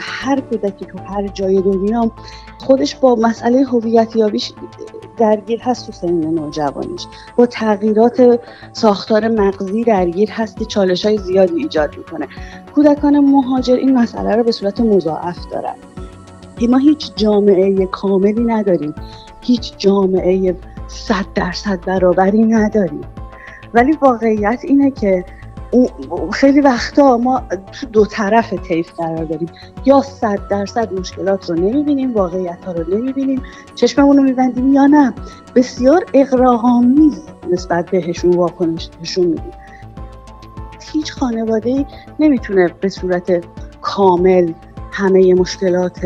هر کودکی تو هر جای دنیا خودش با مسئله هویت یابیش درگیر هست تو سن نوجوانیش. با تغییرات ساختار مغزی درگیر هست که چالش های زیادی ایجاد می‌کنه. کودکان مهاجر این مسئله رو به صورت مضاعف دارن. ما هیچ جامعه کاملی نداریم. هیچ جامعه صد درصد برابری نداریم. ولی واقعیت اینه که خیلی وقتا ما تو دو طرف طیف قرار داریم. یا صد درصد مشکلات رو نمی‌بینیم واقعیت ها رو نمی‌بینیم چشممون رو میبندیم یا نه. بسیار اقراغامیز نسبت بهشون واکنش نشون میدیم. هیچ خانواده نمی‌تونه به صورت کامل همه مشکلات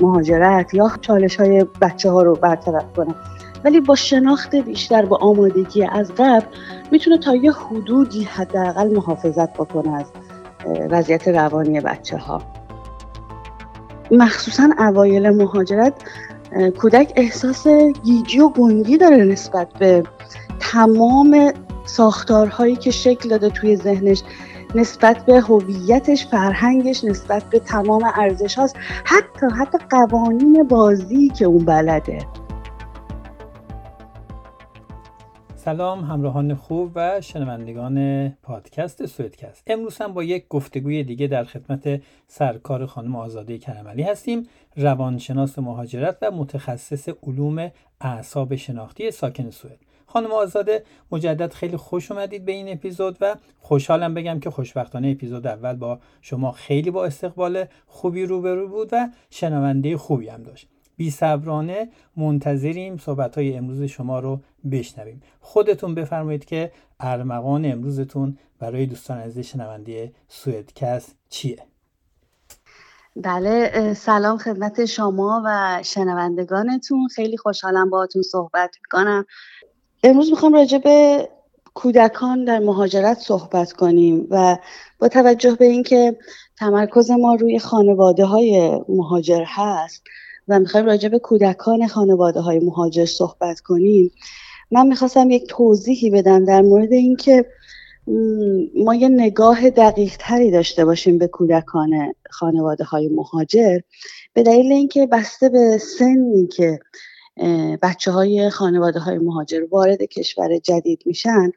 مهاجرت یا چالش های بچه ها رو برطرف کنه. ولی با شناخت بیشتر با آمادگی از قبل می‌تونه تا یه حدودی حداقل محافظت بکنه از وضعیت روانی بچه ها مخصوصا اوایل مهاجرت کودک احساس گیجی و گنگی داره نسبت به تمام ساختارهایی که شکل داده توی ذهنش نسبت به هویتش فرهنگش نسبت به تمام ارزش هاست حتی حتی قوانین بازی که اون بلده. سلام همراهان خوب و شنوندگان پادکست سویدکست امروز هم با یک گفتگوی دیگه در خدمت سرکار خانم آزاده کرملی هستیم روانشناس مهاجرت و متخصص علوم اعصاب شناختی ساکن سوئد. خانم آزاده مجدد خیلی خوش اومدید به این اپیزود و خوشحالم بگم که خوشبختانه اپیزود اول با شما خیلی با استقبال خوبی روبرو بود و شنونده خوبی هم داشت. بی صبرانه منتظریم صحبت های امروز شما رو بشنویم. خودتون بفرمایید که ارمغان امروزتون برای دوستان عزیز شنونده سویدکست چیه؟ بله سلام خدمت شما و شنوندگانتون. خیلی خوشحالم باهاتون صحبت می‌کنم. امروز می‌خوام راجع به کودکان در مهاجرت صحبت کنیم و با توجه به اینکه تمرکز ما روی خانواده های مهاجر هست و می‌خوایم راجع به کودکان خانواده های مهاجر صحبت کنیم. من می‌خواستم یک توضیحی بدم در مورد اینکه ما یه نگاه دقیق تری داشته باشیم به کودکان خانواده های مهاجر به دلیل اینکه بسته به سنی که بچه های خانواده های مهاجر وارد کشور جدید میشن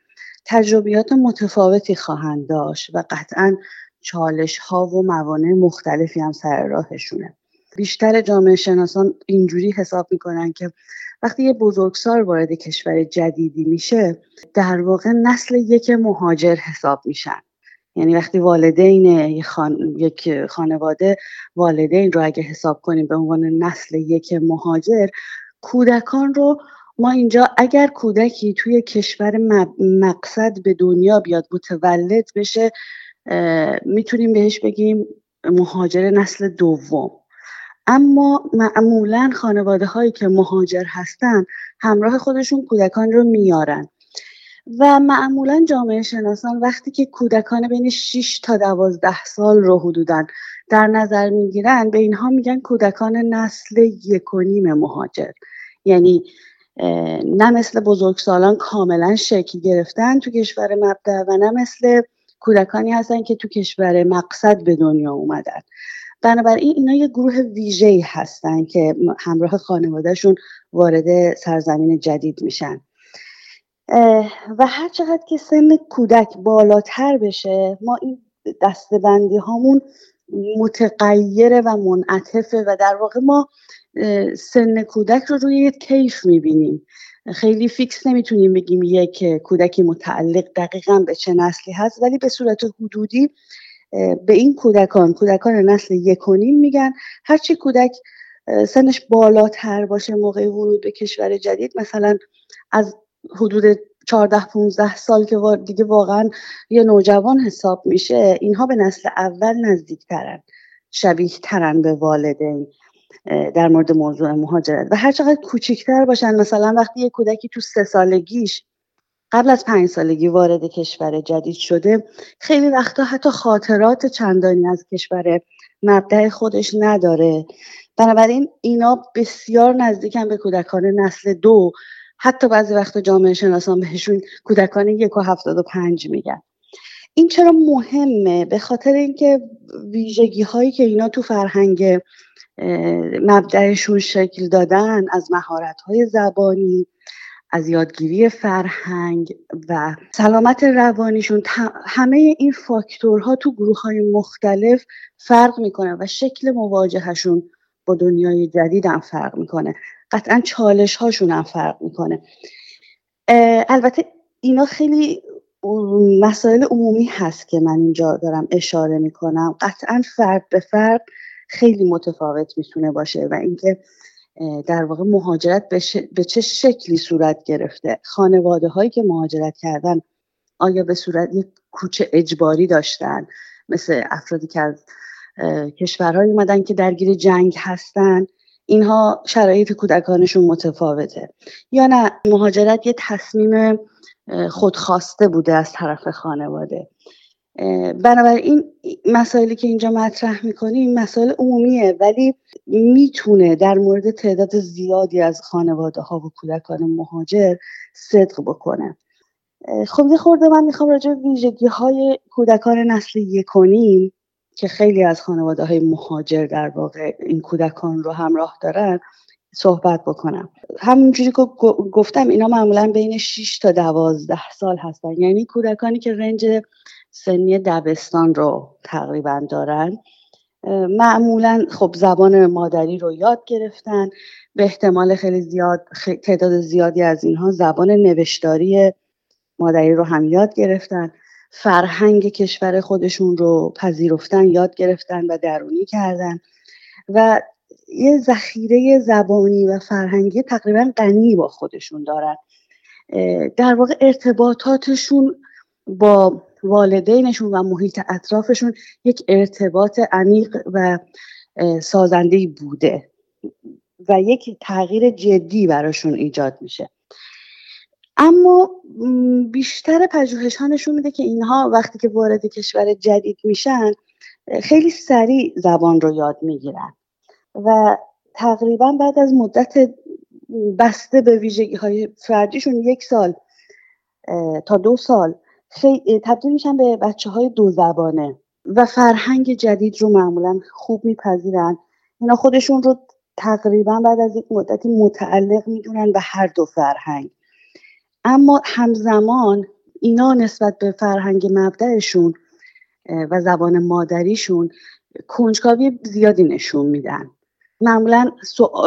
تجربیات متفاوتی خواهند داشت و قطعا چالش ها و موانع مختلفی هم سر راهشونه. بیشتر جامعه شناسان اینجوری حساب می‌کنن که وقتی یه بزرگسال وارد کشور جدیدی میشه در واقع نسل یک مهاجر حساب میشن. یعنی وقتی والدین یک خانواده والدین رو اگه حساب کنیم به عنوان نسل یک مهاجر کودکان رو ما اینجا اگر کودکی توی کشور مقصد به دنیا بیاد متولد بشه می‌تونیم بهش بگیم مهاجر نسل دوم. اما معمولا خانواده هایی که مهاجر هستن همراه خودشون کودکان رو میارن. و معمولا جامعه شناسان وقتی که کودکان بین 6 تا 12 سال رو حدودا در نظر می‌گیرن به اینها میگن کودکان نسل یک مهاجر. یعنی نه مثل بزرگسالان کاملا شکل گرفتن تو کشور مبدع و نه مثل کودکانی هستن که تو کشور مقصد به دنیا اومدن. بنابراین اینا یه گروه ویژه هستن که همراه خانوادهشون وارد سرزمین جدید میشن. و هر چقدر که سن کودک بالاتر بشه ما این دستبندی هامون متغیره و منعطفه و در واقع ما سن کودک رو روی یک کیف می‌بینیم. خیلی فیکس نمی‌تونیم بگیم یک کودکی متعلق دقیقا به چه نسلی هست ولی به صورت حدودی به این کودکان کودکان نسل یکونیم میگن هرچی کودک سنش بالاتر باشه موقع ورود به کشور جدید مثلا از حدود 14 15 سال که دیگه واقعا یه نوجوان حساب میشه اینها به نسل اول نزدیکترن شبیه ترن به والدین در مورد موضوع مهاجرت. و هر چقدر کوچکتر باشن مثلا وقتی یه کودکی تو سه سالگیش قبل از پنج سالگی وارد کشور جدید شده خیلی وقتا حتی خاطرات چندانی از کشور مبدع خودش نداره. بنابراین اینا بسیار نزدیکن به کودکان نسل دو. حتی بعضی وقتا جامعه شناسان بهشون کودکان یک و هفتاد و پنج میگن. این چرا مهمه؟ به خاطر اینکه ویژگی هایی که اینا تو فرهنگ مبدعشون شکل دادن از مهارت های زبانی از یادگیری فرهنگ و سلامت روانیشون همه این فاکتورها تو گروه های مختلف فرق می‌کنه و شکل مواجهشون با دنیای جدید هم فرق می‌کنه. قطعا چالش هاشون هم فرق می‌کنه. البته اینا خیلی مسائل عمومی هست که من اینجا دارم اشاره می‌کنم. قطعا فرد به فرد خیلی متفاوت می‌تونه باشه و اینکه در واقع مهاجرت به, چه شکلی صورت گرفته؟ خانواده هایی که مهاجرت کردن آیا به صورت یک کوچه اجباری داشتن؟ مثل افرادی که از کشورهایی اومدن که درگیر جنگ هستن. اینها شرایط کودکانشون متفاوته. یا نه مهاجرت یه تصمیم خودخواسته بوده از طرف خانواده. بنابراین مسائلی که اینجا مطرح می‌کنیم مسائل عمومیه ولی می‌تونه در مورد تعداد زیادی از خانواده ها و کودکان مهاجر صدق بکنه. خب یه خورده من می‌خوام راجع ویژگی های کودکان نسل یکونیم که خیلی از خانواده های مهاجر در واقع این کودکان رو همراه دارن صحبت بکنم. همونجوری که گفتم اینا معمولا بین 6 تا 12 سال هستن. یعنی کودکانی که رنج سنی دبستان رو تقریبا دارن. معمولا خب زبان مادری رو یاد گرفتن. به احتمال خیلی زیاد تعداد زیادی از اینها زبان نوشتاری مادری رو هم یاد گرفتن. فرهنگ کشور خودشون رو پذیرفتن یاد گرفتن و درونی کردن. و یه ذخیره زبانی و فرهنگی تقریبا غنی با خودشون دارن. در واقع ارتباطاتشون با والدینشون و محیط اطرافشون یک ارتباط عمیق و سازنده بوده و یک تغییر جدی براشون ایجاد میشه. اما بیشتر پژوهش نشون میده که اینها وقتی که وارد کشور جدید میشن خیلی سریع زبان رو یاد می‌گیرن و تقریبا بعد از مدت بسته به ویژگی های فردیشون یک سال تا دو سال تبدیل میشن به بچه های دو زبانه و فرهنگ جدید رو معمولا خوب میپذیرن. اینا خودشون رو تقریبا بعد از یک مدتی متعلق می‌دونن به هر دو فرهنگ. اما همزمان اینا نسبت به فرهنگ مبدعشون و زبان مادریشون کنجکاوی زیادی نشون میدن. معمولا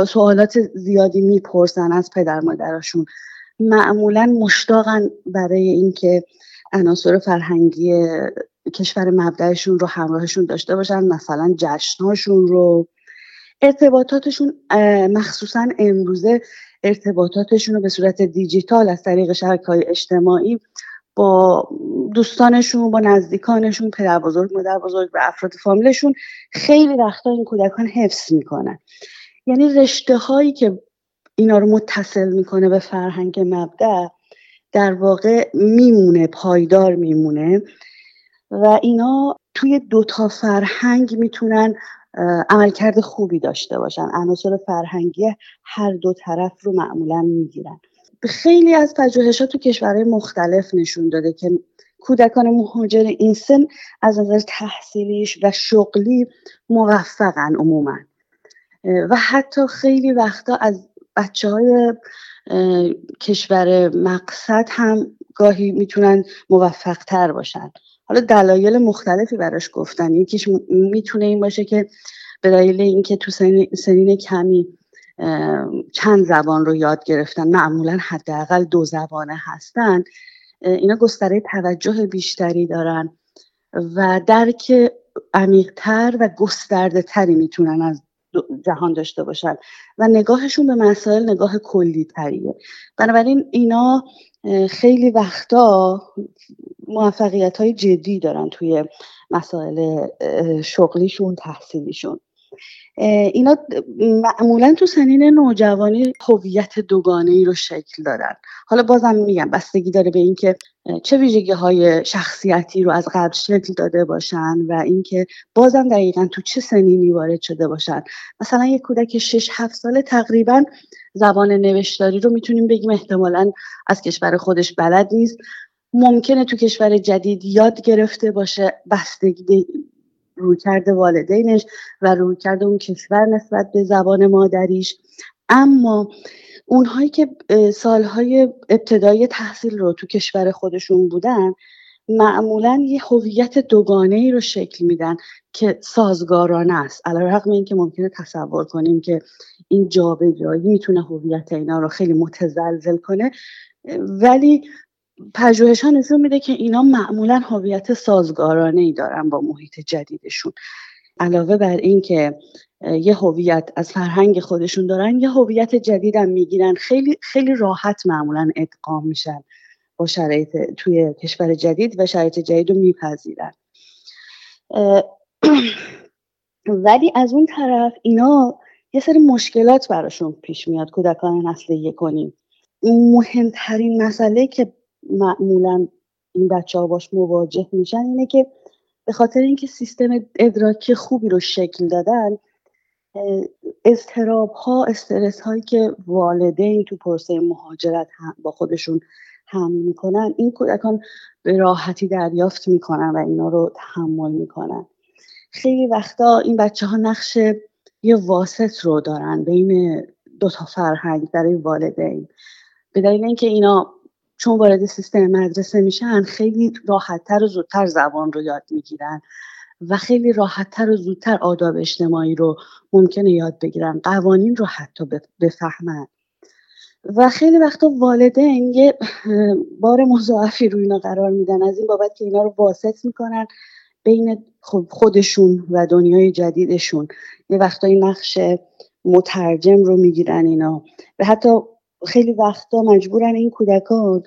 سوالات زیادی می‌پرسن از پدر مادرشون. معمولا مشتاقن برای اینکه عناصر فرهنگی کشور مبدعشون رو همراهشون داشته باشن مثلا جشنهاشون رو. ارتباطاتشون مخصوصا امروزه ارتباطاتشون رو به صورت دیجیتال از طریق شبکه های اجتماعی با دوستانشون با نزدیکانشون پدر بزرگ مادر بزرگ و افراد فامیلشون خیلی وقتا این کودکان حفظ می‌کنن. یعنی رشته هایی که اینا رو متصل می‌کنه به فرهنگ مبدع در واقع میمونه پایدار میمونه. و اینا توی دوتا فرهنگ می‌تونن عملکرد خوبی داشته باشن. عناصر فرهنگی هر دو طرف رو معمولا می‌گیرن. خیلی از پژوهشات تو کشورهای مختلف نشون داده که کودکان مهاجر این سن از نظر تحصیلیش و شغلی موفقن عموما. و حتی خیلی وقتا از بچه های کشور مقصد هم گاهی می‌تونن موفق تر باشن. حالا دلایل مختلفی براش گفتن. یکیش می‌تونه این باشه که به دلیل اینکه تو سنین کمی چند زبان رو یاد گرفتن معمولا حداقل دو زبانه هستن اینا گستره توجه بیشتری دارن و درک عمیقتر و گسترده تری می‌تونن از جهان داشته باشن. و نگاهشون به مسائل نگاه کلی تریه بنابراین اینا خیلی وقتا موفقیت های جدی دارن توی مسائل شغلیشون تحصیلیشون. اینا معمولا تو سنین نوجوانی هویت دوگانه ای رو شکل دادن. حالا بازم میگم بستگی داره به اینکه چه ویژگی های شخصیتی رو از قبل شکل داده باشن و اینکه بازم دقیقا تو چه سنینی وارد شده باشن. مثلا یک کودک 6 7 ساله تقریبا زبان نوشتاری رو می‌تونیم بگیم. احتمالا از کشور خودش بلد نیست. ممکنه تو کشور جدید یاد گرفته باشه. بستگی روی کرده والدینش و روی کرده اون کشور نسبت به زبان مادریش. اما اونهایی که سالهای ابتدایی تحصیل رو تو کشور خودشون بودن معمولا یه هویت دوگانه ای رو شکل میدن که سازگارانه است. علیرغم اینکه ممکنه تصور کنیم که این جابجایی می‌تونه هویت اینا رو خیلی متزلزل کنه ولی پژوهش ها نشون میده که اینا معمولا هویت سازگارانه ای دارن با محیط جدیدشون. علاوه بر اینکه یه هویت از فرهنگ خودشون دارن یه هویت جدیدم می‌گیرن. خیلی خیلی راحت معمولا ادغام میشن با شرایط توی کشور جدید و شرایط جدید رو میپذیرن. ولی از اون طرف اینا یه سری مشکلات براشون پیش میاد کودکان نسل یکونیم مهمترین مسئله که معمولا این بچه ها باش مواجه میشن اینه که به خاطر اینکه سیستم ادراکی خوبی رو شکل دادن اضطراب ها استرس هایی که والدین تو پرسه مهاجرت با خودشون حمل می‌کنن این کودکان به راحتی دریافت می‌کنن و اینا رو تحمل می‌کنن. خیلی وقتا این بچه ها نقش یه واسط رو دارن بین دو تا فرهنگ برای والدین. به دلیل اینکه اینا چون وارد سیستم مدرسه میشن خیلی راحتتر و زودتر زبان رو یاد می‌گیرن و خیلی راحتتر و زودتر آداب اجتماعی رو ممکنه یاد بگیرن قوانین رو حتی بفهمن. و خیلی وقتا والدین یه بار مضاعفی روی اینا قرار میدن از این بابت که اینا رو واسط می‌کنن بین خودشون و دنیای جدیدشون. یه وقتایی نقش مترجم رو می‌گیرن اینا. و حتی خیلی وقتا مجبورن این کودکان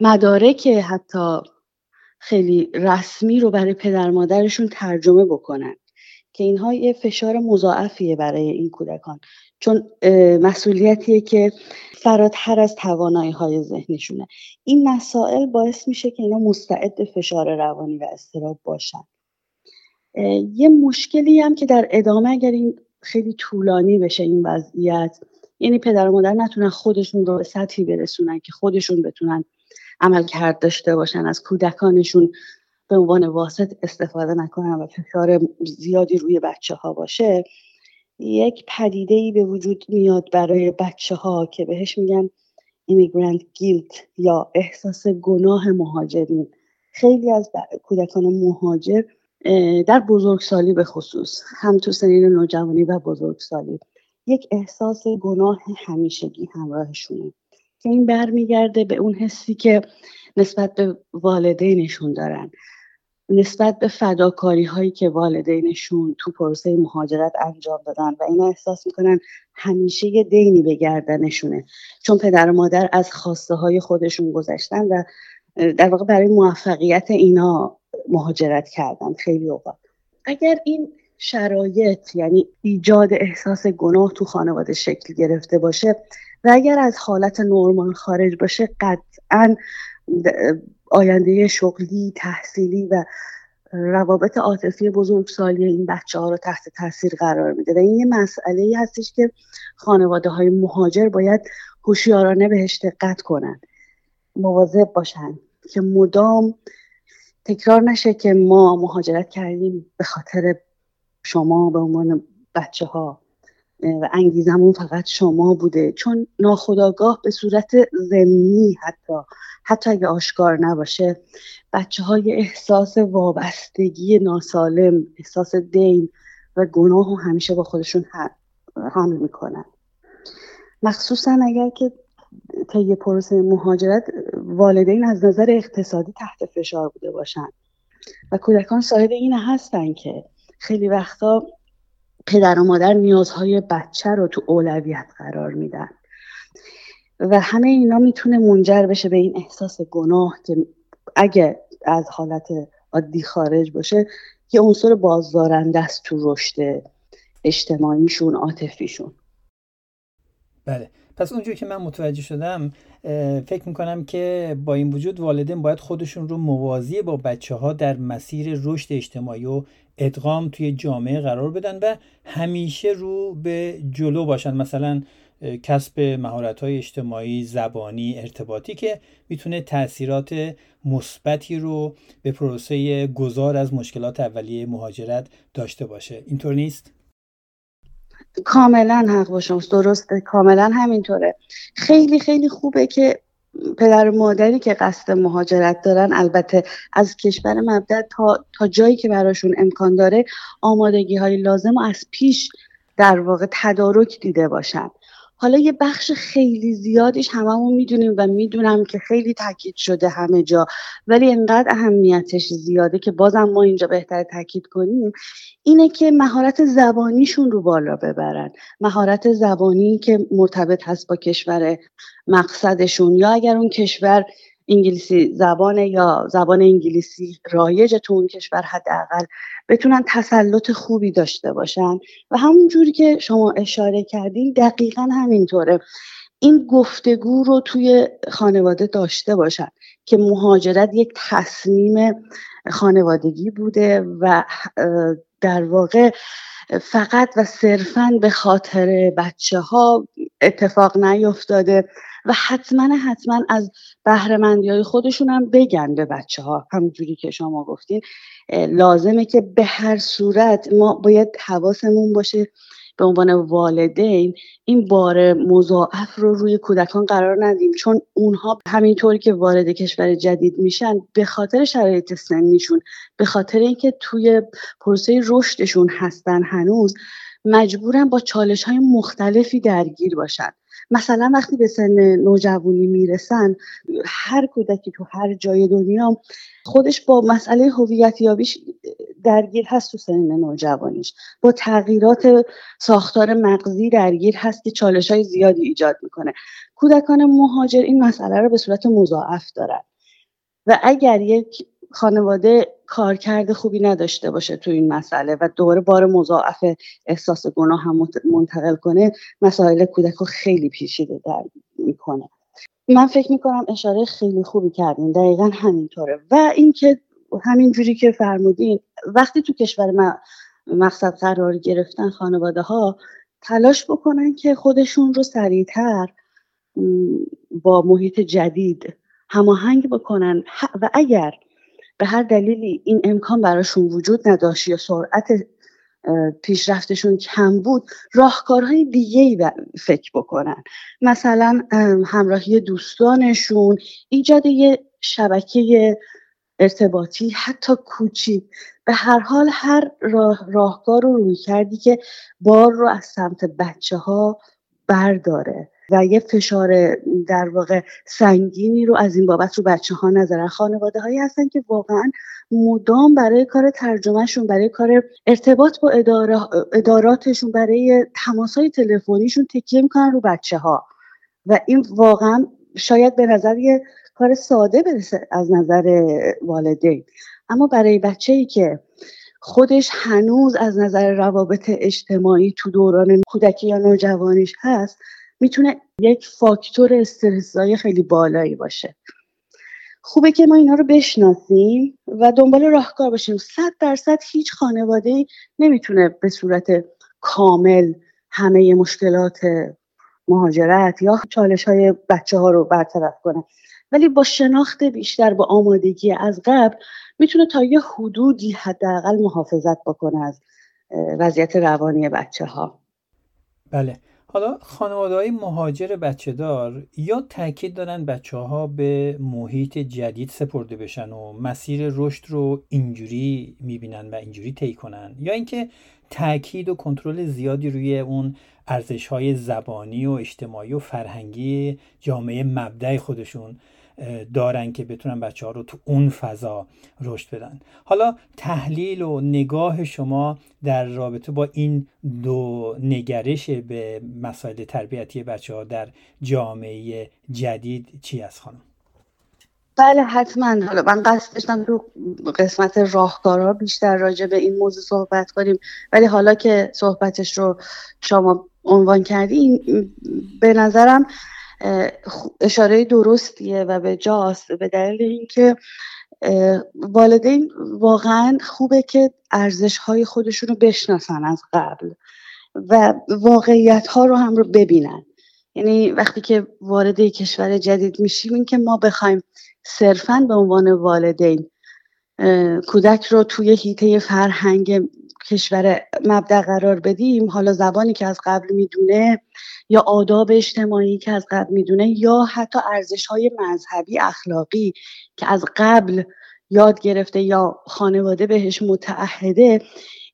مدارک حتی خیلی رسمی رو برای پدر مادرشون ترجمه بکنن که اینها یه فشار مضاعفیه برای این کودکان. چون مسئولیتیه که فراتر از توانایی های ذهنشونه. این مسائل باعث میشه که اینا مستعد فشار روانی و استراب باشن. یه مشکلی هم که در ادامه اگر این خیلی طولانی بشه این وضعیت یعنی پدر و مادر نتونن خودشون رو به سطحی برسونن که خودشون بتونن عمل کرد داشته باشن از کودکانشون به عنوان واسط استفاده نکنن و فشار زیادی روی بچه ها باشه. یک پدیده ای به وجود میاد برای بچه ها که بهش میگن ایمیگرانت گیلت یا احساس گناه مهاجرین. خیلی از کودکان مهاجر در بزرگسالی به خصوص هم تو سنین نوجوانی و بزرگسالی. یک احساس گناه همیشگی همراهشونه. که این برمیگرده به اون حسی که نسبت به والدینشون دارن. نسبت به فداکاری هایی که والدینشون تو پروسه مهاجرت انجام دادن و اینا احساس می‌کنن همیشه یه دینی به گردنشونه. چون پدر و مادر از خواسته های خودشون گذشتن و در واقع برای موفقیت اینا مهاجرت کردن. خیلی اوقات. اگر این شرایط یعنی ایجاد احساس گناه تو خانواده شکل گرفته باشه و اگر از حالت نرمال خارج باشه قطعا آینده شغلی تحصیلی و روابط عاطفی بزرگسالی این بچه ها رو تحت تاثیر قرار میده. و این یه مسئله ای هستش که خانواده های مهاجر باید هوشیارانه بهش دقت کنن مواظب باشن که مدام تکرار نشه که ما مهاجرت کردیم به خاطر شما به عنوان بچه ها و انگیزمون فقط شما بوده. چون ناخداگاه به صورت ضمنی حتی حتی اگه آشکار نباشه بچه های احساس وابستگی ناسالم احساس دین و گناه رو همیشه با خودشون حمل می‌کنن. مخصوصا اگر که طی پروسه مهاجرت والدین از نظر اقتصادی تحت فشار بوده باشن. و کودکان صاحب این هستن که خیلی وقتا پدر و مادر نیازهای بچه رو تو اولویت قرار میدن. و همه اینا می‌تونه منجر بشه به این احساس گناه که اگه از حالت عادی خارج باشه یه عنصر بازدارنده است تو رشد اجتماعیشون عاطفیشون. بله. پس اونجور که من متوجه شدم فکر می‌کنم که با این وجود والدین باید خودشون رو موازی با بچه ها در مسیر رشد اجتماعی و ادغام توی جامعه قرار بدن و همیشه رو به جلو باشن. مثلا کسب مهارت های اجتماعی زبانی ارتباطی که می‌تونه تاثیرات مثبتی رو به پروسه گذار از مشکلات اولیه مهاجرت داشته باشه. اینطور نیست؟ کاملا حق با شماست. درسته. کاملا همینطوره. خیلی خیلی خوبه که پدر و مادری که قصد مهاجرت دارن البته از کشور مبدع تا, تا جایی که براشون امکان داره آمادگی های لازم و از پیش در واقع تدارک دیده باشن. حالا یه بخش خیلی زیادش هممون می‌دونیم و می‌دونم که خیلی تاکید شده همه جا ولی انقدر اهمیتش زیاده که بازم ما اینجا بهتر تاکید کنیم اینه که مهارت زبانیشون رو بالا ببرن. مهارت زبانی که مرتبط هست با کشور مقصدشون یا اگر اون کشور انگلیسی زبان یا زبان انگلیسی رایج تو اون کشور حداقل بتونن تسلط خوبی داشته باشن. و همون جوری که شما اشاره کردین دقیقا همینطوره. این گفتگو رو توی خانواده داشته باشن که مهاجرت یک تصمیم خانوادگی بوده و در واقع فقط و صرفا به خاطر بچه ها اتفاق نیفتاده و حتما حتما از بهرهمندی های خودشون هم بگن به بچه ها همونجوری که شما گفتین. لازمه که به هر صورت ما باید حواسمون باشه به عنوان والدین این بار مضاعف رو روی کودکان قرار ندیم. چون اونها همینطوری که وارد کشور جدید میشن به خاطر شرایط سنیشون به خاطر اینکه توی پروسه رشدشون هستن هنوز مجبورن با چالش های مختلفی درگیر باشن. مثلا وقتی به سن نوجوانی می‌رسن هر کودکی تو هر جای دنیا خودش با مسئله هویت یابیش درگیر هست تو سن نوجوانیش. با تغییرات ساختار مغزی درگیر هست که چالش های زیادی ایجاد می‌کنه. کودکان مهاجر این مسئله رو به صورت مضاعف دارن. و اگر یک خانواده کارکرد خوبی نداشته باشه تو این مسئله و دوباره بار مضاعف احساس گناه هم منتقل کنه مسائل کودک رو خیلی پیچیده در می‌کنه. من فکر می‌کنم اشاره خیلی خوبی کردین دقیقا همینطوره. و اینکه همین جوری که فرمودین وقتی تو کشور مقصد قرار گرفتن خانواده ها تلاش بکنن که خودشون رو سریعتر با محیط جدید هماهنگ بکنن. و اگر به هر دلیلی این امکان براشون وجود نداشت یا سرعت پیشرفتشون کم بود راهکارهای دیگه ای فکر بکنن. مثلا همراهی دوستانشون ایجاد یه شبکه ارتباطی حتی کوچی به هر حال هر راه، راهکار رو روی کردی که بار رو از سمت بچه ها برداره. و یه فشار در واقع سنگینی رو از این بابت رو بچه ها نذارن خانواده هایی هستن که واقعا مدام برای کار ترجمهشون برای کار ارتباط با اداراتشون برای تماس های تلفنیشون تکیه می‌کنن رو بچه ها و این واقعا شاید به نظر یه کار ساده برسه از نظر والدین. اما برای بچه ای که خودش هنوز از نظر روابط اجتماعی تو دوران کودکی یا نوجوانیش هست می‌تونه یک فاکتور استرسایی خیلی بالایی باشه. خوبه که ما اینا رو بشناسیم و دنبال راهکار باشیم. صد درصد هیچ خانواده نمی‌تونه به صورت کامل همه مشکلات مهاجرت یا چالش های بچه ها رو برطرف کنه. ولی با شناخت بیشتر با آمادگی از قبل می‌تونه تا یه حدودی حداقل محافظت بکنه از وضعیت روانی بچه ها بله. حالا خانواده های مهاجر بچه دار یا تاکید دارن بچه ها به محیط جدید سپرده بشن و مسیر رشد رو اینجوری می‌بینن و اینجوری طی کنن یا اینکه تاکید و کنترل زیادی روی اون ارزش های زبانی و اجتماعی و فرهنگی جامعه مبدع خودشون دارن که بتونن بچه ها رو تو اون فضا رشد بدن. حالا تحلیل و نگاه شما در رابطه با این دو نگرش به مسائل تربیتی بچه ها در جامعه جدید چی از خانم؟ بله حتما. حالا من قصد داشتم تو قسمت راهکارها بیشتر راجع به این موضوع صحبت کنیم. ولی حالا که صحبتش رو شما عنوان کردی به نظرم اشاره درستیه و به جاست به دلیل اینکه والدین واقعا خوبه که ارزش های خودشون رو بشناسن از قبل و واقعیت ها رو هم رو ببینن. یعنی وقتی که وارد کشور جدید میشیم این که ما بخوایم صرفا به عنوان والدین کودک رو توی هیته فرهنگ کشور مبدع قرار بدیم حالا زبانی که از قبل می‌دونه یا آداب اجتماعی که از قبل می‌دونه یا حتی ارزش های مذهبی اخلاقی که از قبل یاد گرفته یا خانواده بهش متعهده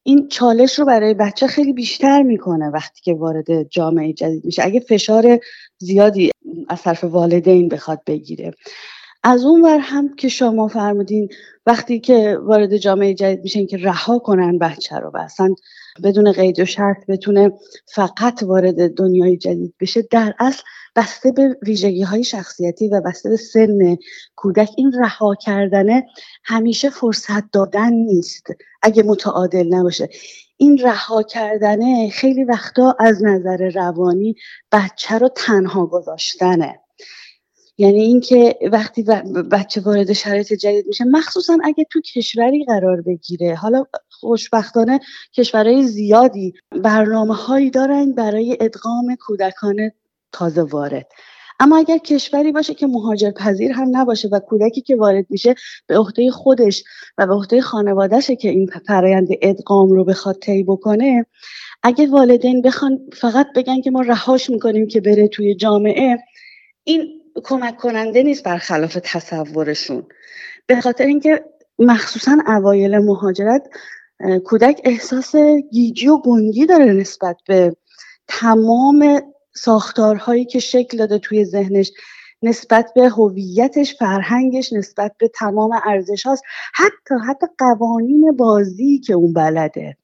این چالش رو برای بچه خیلی بیشتر می‌کنه وقتی که وارد جامعه جدید میشه. اگه فشار زیادی از طرف والدین بخواد بگیره. از اون ور هم که شما فرمودین وقتی که وارد جامعه جدید میشن که رها کنن بچه رو و اصلا بدون قید و شرط بتونه فقط وارد دنیای جدید بشه در اصل بسته به ویژگی های شخصیتی و بسته به سن کودک این رها کردنه همیشه فرصت دادن نیست اگه متعادل نباشه. این رها کردنه خیلی وقتا از نظر روانی بچه رو تنها گذاشتنه. یعنی اینکه وقتی بچه وارد شرایط جدید میشه مخصوصا اگه تو کشوری قرار بگیره. حالا خوشبختانه کشورهای زیادی برنامه هایی دارن برای ادغام کودکان تازه وارد. اما اگر کشوری باشه که مهاجر پذیر هم نباشه و کودکی که وارد میشه به عهده خودش و به عهده خانوادهشه که این فرایند ادغام رو بخواد طی بکنه اگه والدین بخوان فقط بگن که ما رهاش می‌کنیم که بره توی جامعه این کمک کننده نیست برخلاف تصورشون. به خاطر اینکه مخصوصا اوایل مهاجرت کودک احساس گیجی و گنگی داره نسبت به تمام ساختارهایی که شکل داده توی ذهنش نسبت به هویتش فرهنگش نسبت به تمام ارزش هاست. حتی حتی قوانین بازی که اون بلده.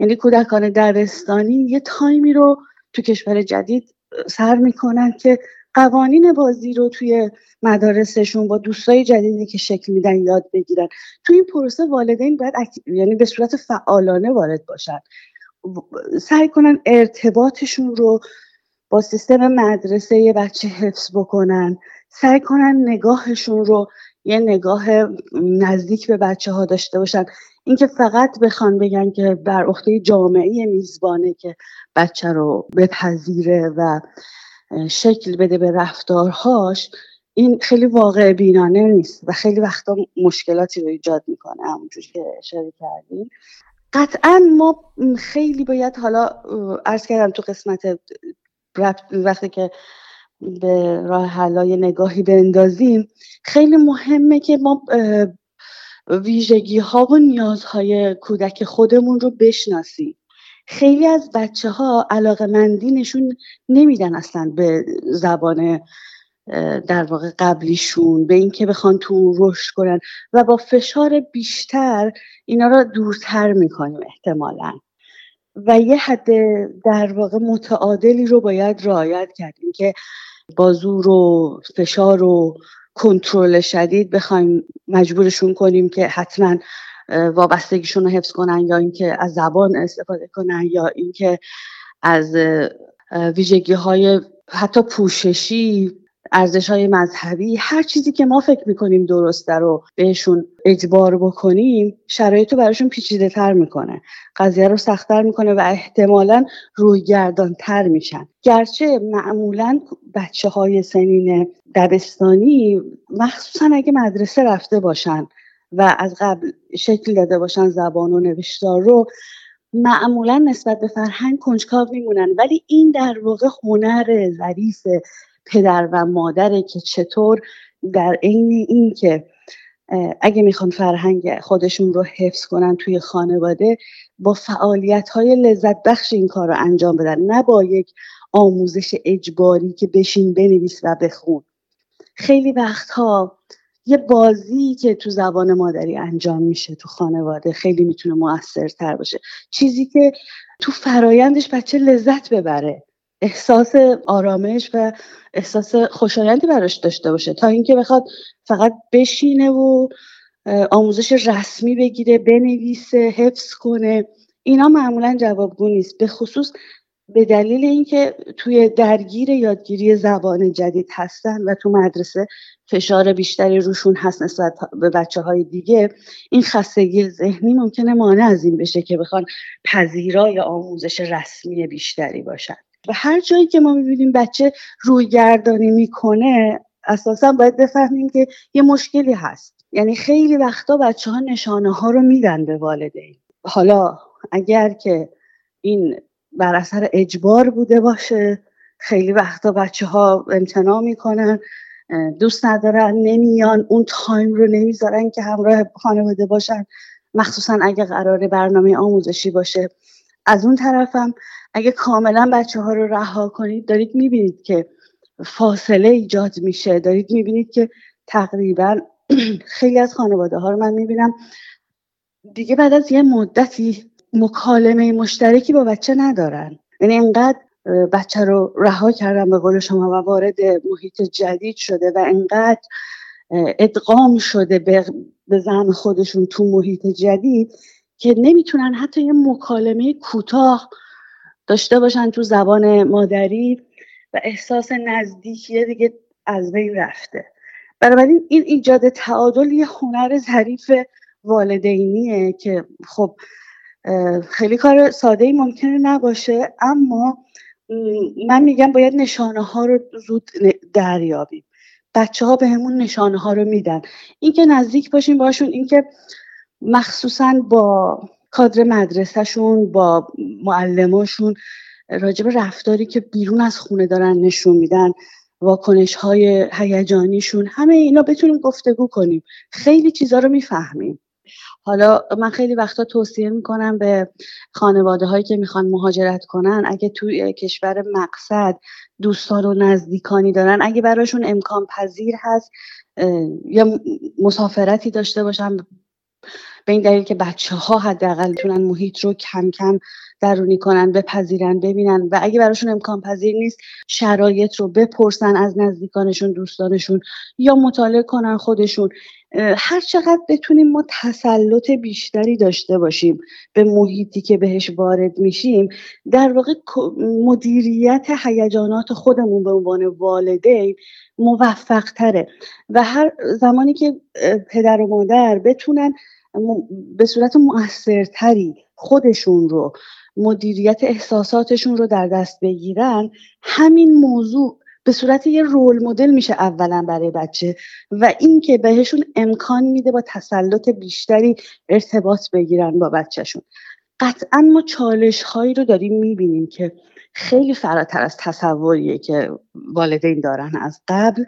یعنی کودکان درستانی یه تایمی رو تو کشور جدید سر می‌کنن که قوانین بازی رو توی مدارسشون با دوستای جدیدی که شکل میدن یاد بگیرن. توی این پروسه والدین باید یعنی به صورت فعالانه وارد باشن. سعی کنن ارتباطشون رو با سیستم مدرسه یه بچه حفظ بکنن. سعی کنن نگاهشون رو یه نگاه نزدیک به بچه ها داشته باشن. اینکه فقط بخوان بگن که بر عهده جامعه میزبانه که بچه رو بپذیره و شکل بده به رفتارهاش این خیلی واقع بینانه نیست و خیلی وقتا مشکلاتی رو ایجاد می‌کنه همونجور که اشاره کردیم. قطعا ما خیلی باید حالا ارز کردم تو قسمت وقتی که به راه حلای نگاهی بندازیم خیلی مهمه که ما ویژگی ها و نیازهای کودک خودمون رو بشناسیم. خیلی از بچه ها علاقه مندی نشون نمیدن اصلا به زبان در واقع قبلیشون به اینکه بخوان تو رشد کنن و با فشار بیشتر اینا رو دورتر می‌کنیم احتمالا. و یه حد در واقع متعادلی رو باید رعایت کردیم که با زور و فشار و کنترل شدید بخوایم مجبورشون کنیم که حتما وابستگیشون رو حفظ کنن یا اینکه از زبان استفاده کنن یا اینکه از ویژگی های حتی پوششی ارزش های مذهبی هر چیزی که ما فکر می‌کنیم درسته رو بهشون اجبار بکنیم شرایط رو براشون پیچیده تر می‌کنه. قضیه رو سختتر می‌کنه و احتمالا روی گردان تر میشن. گرچه معمولا بچه های سنین دبستانی مخصوصا اگه مدرسه رفته باشن. و از قبل شکل داده باشن زبان و نوشتار رو معمولا نسبت به فرهنگ کنجکاو میمونن. ولی این در واقع هنر ظریف پدر و مادره که چطور در عین این که اگه می‌خوان فرهنگ خودشون رو حفظ کنن توی خانواده با فعالیت های لذت بخش این کار رو انجام بدن. نه با یک آموزش اجباری که بشین بنویس و بخون. خیلی وقتها یه بازی که تو زبان مادری انجام میشه تو خانواده خیلی می‌تونه موثرتر باشه. چیزی که تو فرایندش بچه لذت ببره. احساس آرامش و احساس خوشایندی براش داشته باشه. تا اینکه بخواد فقط بشینه و آموزش رسمی بگیره بنویسه حفظ کنه. اینا معمولا جوابگو نیست. به خصوص به دلیل اینکه توی درگیر یادگیری زبان جدید هستن و تو مدرسه فشار بیشتری روشون هست نسبت به بچه های دیگه این خستگی ذهنی ممکنه مانع از این بشه که بخوان پذیرای آموزش رسمی بیشتری باشن. و هر جایی که ما می‌بینیم بچه روی گردانی می‌کنه اساسا باید بفهمیم که یه مشکلی هست. یعنی خیلی وقتا بچه ها نشانه ها رو میدن به والدین. حالا اگر که این بر اثر اجبار بوده باشه. خیلی وقتا بچه ها امتناع می‌کنن دوست ندارن نمیان اون تایم رو نمی‌ذارن که همراه خانواده باشن. مخصوصا اگه قرار برنامه آموزشی باشه. از اون طرفم اگه کاملا بچه ها رو رها کنید دارید می‌بینید که فاصله ایجاد میشه. دارید می‌بینید که تقریبا خیلی از خانواده ها رو من می‌بینم. دیگه بعد از یه مدتی مکالمه مشترکی با بچه ندارن. یعنی اینقدر بچه رو رها کردن به قول شما و وارد محیط جدید شده و انقدر ادغام شده به, به زن خودشون تو محیط جدید که نمی‌تونن حتی یه مکالمه کوتاه داشته باشن تو زبان مادری و احساس نزدیکی دیگه از بین رفته. بنابراین این ایجاد تعادل یه هنر ظریف والدینیه که خب خیلی کار ساده ای ممکنه نباشه اما من میگم باید نشانه ها رو زود دریابیم. بچه ها به همون نشانه ها رو میدن. اینکه نزدیک باشیم باشون اینکه مخصوصا با کادر مدرسهشون با معلماشون راجب رفتاری که بیرون از خونه دارن نشون میدن واکنش های هیجانیشون همه اینا بتونیم گفتگو کنیم. خیلی چیزا رو می‌فهمیم. حالا من خیلی وقتا توصیه می‌کنم به خانواده هایی که می‌خوان مهاجرت کنن اگه توی کشور مقصد دوستان و نزدیکانی دارن اگه براشون امکان پذیر هست یا مسافرتی داشته باشن به این دلیل که بچه ها حداقل می‌تونن محیط رو کم کم درونی کنن بپذیرن ببینن و اگه براشون امکان پذیر نیست شرایط رو بپرسن از نزدیکانشون دوستانشون یا مطالعه کنن خودشون. هر چقدر بتونیم ما تسلط بیشتری داشته باشیم به محیطی که بهش وارد میشیم در واقع مدیریت هیجانات خودمون به عنوان والدین موفق تره و هر زمانی که پدر و مادر بتونن به صورت مؤثرتری خودشون رو مدیریت احساساتشون رو در دست بگیرن همین موضوع به صورت یه رول مدل میشه اولا برای بچه و اینکه بهشون امکان میده با تسلط بیشتری ارتباط بگیرن با بچهشون. قطعا ما چالش هایی رو داریم می‌بینیم که خیلی فراتر از تصوریه که والدین دارن از قبل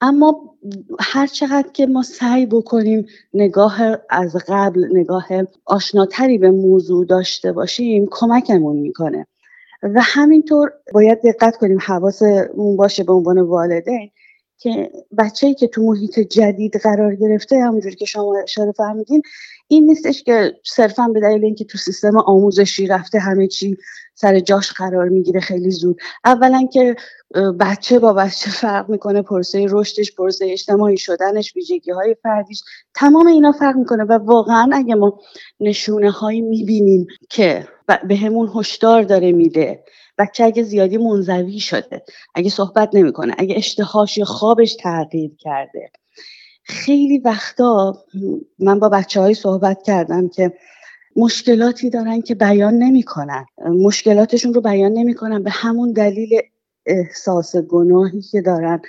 اما هر چقدر که ما سعی بکنیم نگاه از قبل نگاه آشناتری به موضوع داشته باشیم کمکمون می‌کنه. و همینطور باید دقت کنیم حواسمون باشه به عنوان والدین که بچه‌ای که تو محیط جدید قرار گرفته همونجوری که شما اشاره فرمودین این نیستش که صرفا به دلیل اینکه تو سیستم آموزشی رفته همه چی سر جاش قرار می‌گیره خیلی زود. اولا که بچه با بچه فرق می‌کنه پرسه رشدش پرسه اجتماعی شدنش ویژگی های فردیش تمام اینا فرق می‌کنه و واقعا اگه ما نشونه هایی می‌بینیم که به همون هشدار داره میده بچه اگه زیادی منزوی شده اگه صحبت نمی‌کنه اگه اشتهاش خوابش تغییر کرده خیلی وقتا من با بچه های صحبت کردم که مشکلاتی دارن که بیان نمی‌کنن. مشکلاتشون رو بیان نمی‌کنن به همون دلیل احساس گناهی که دارن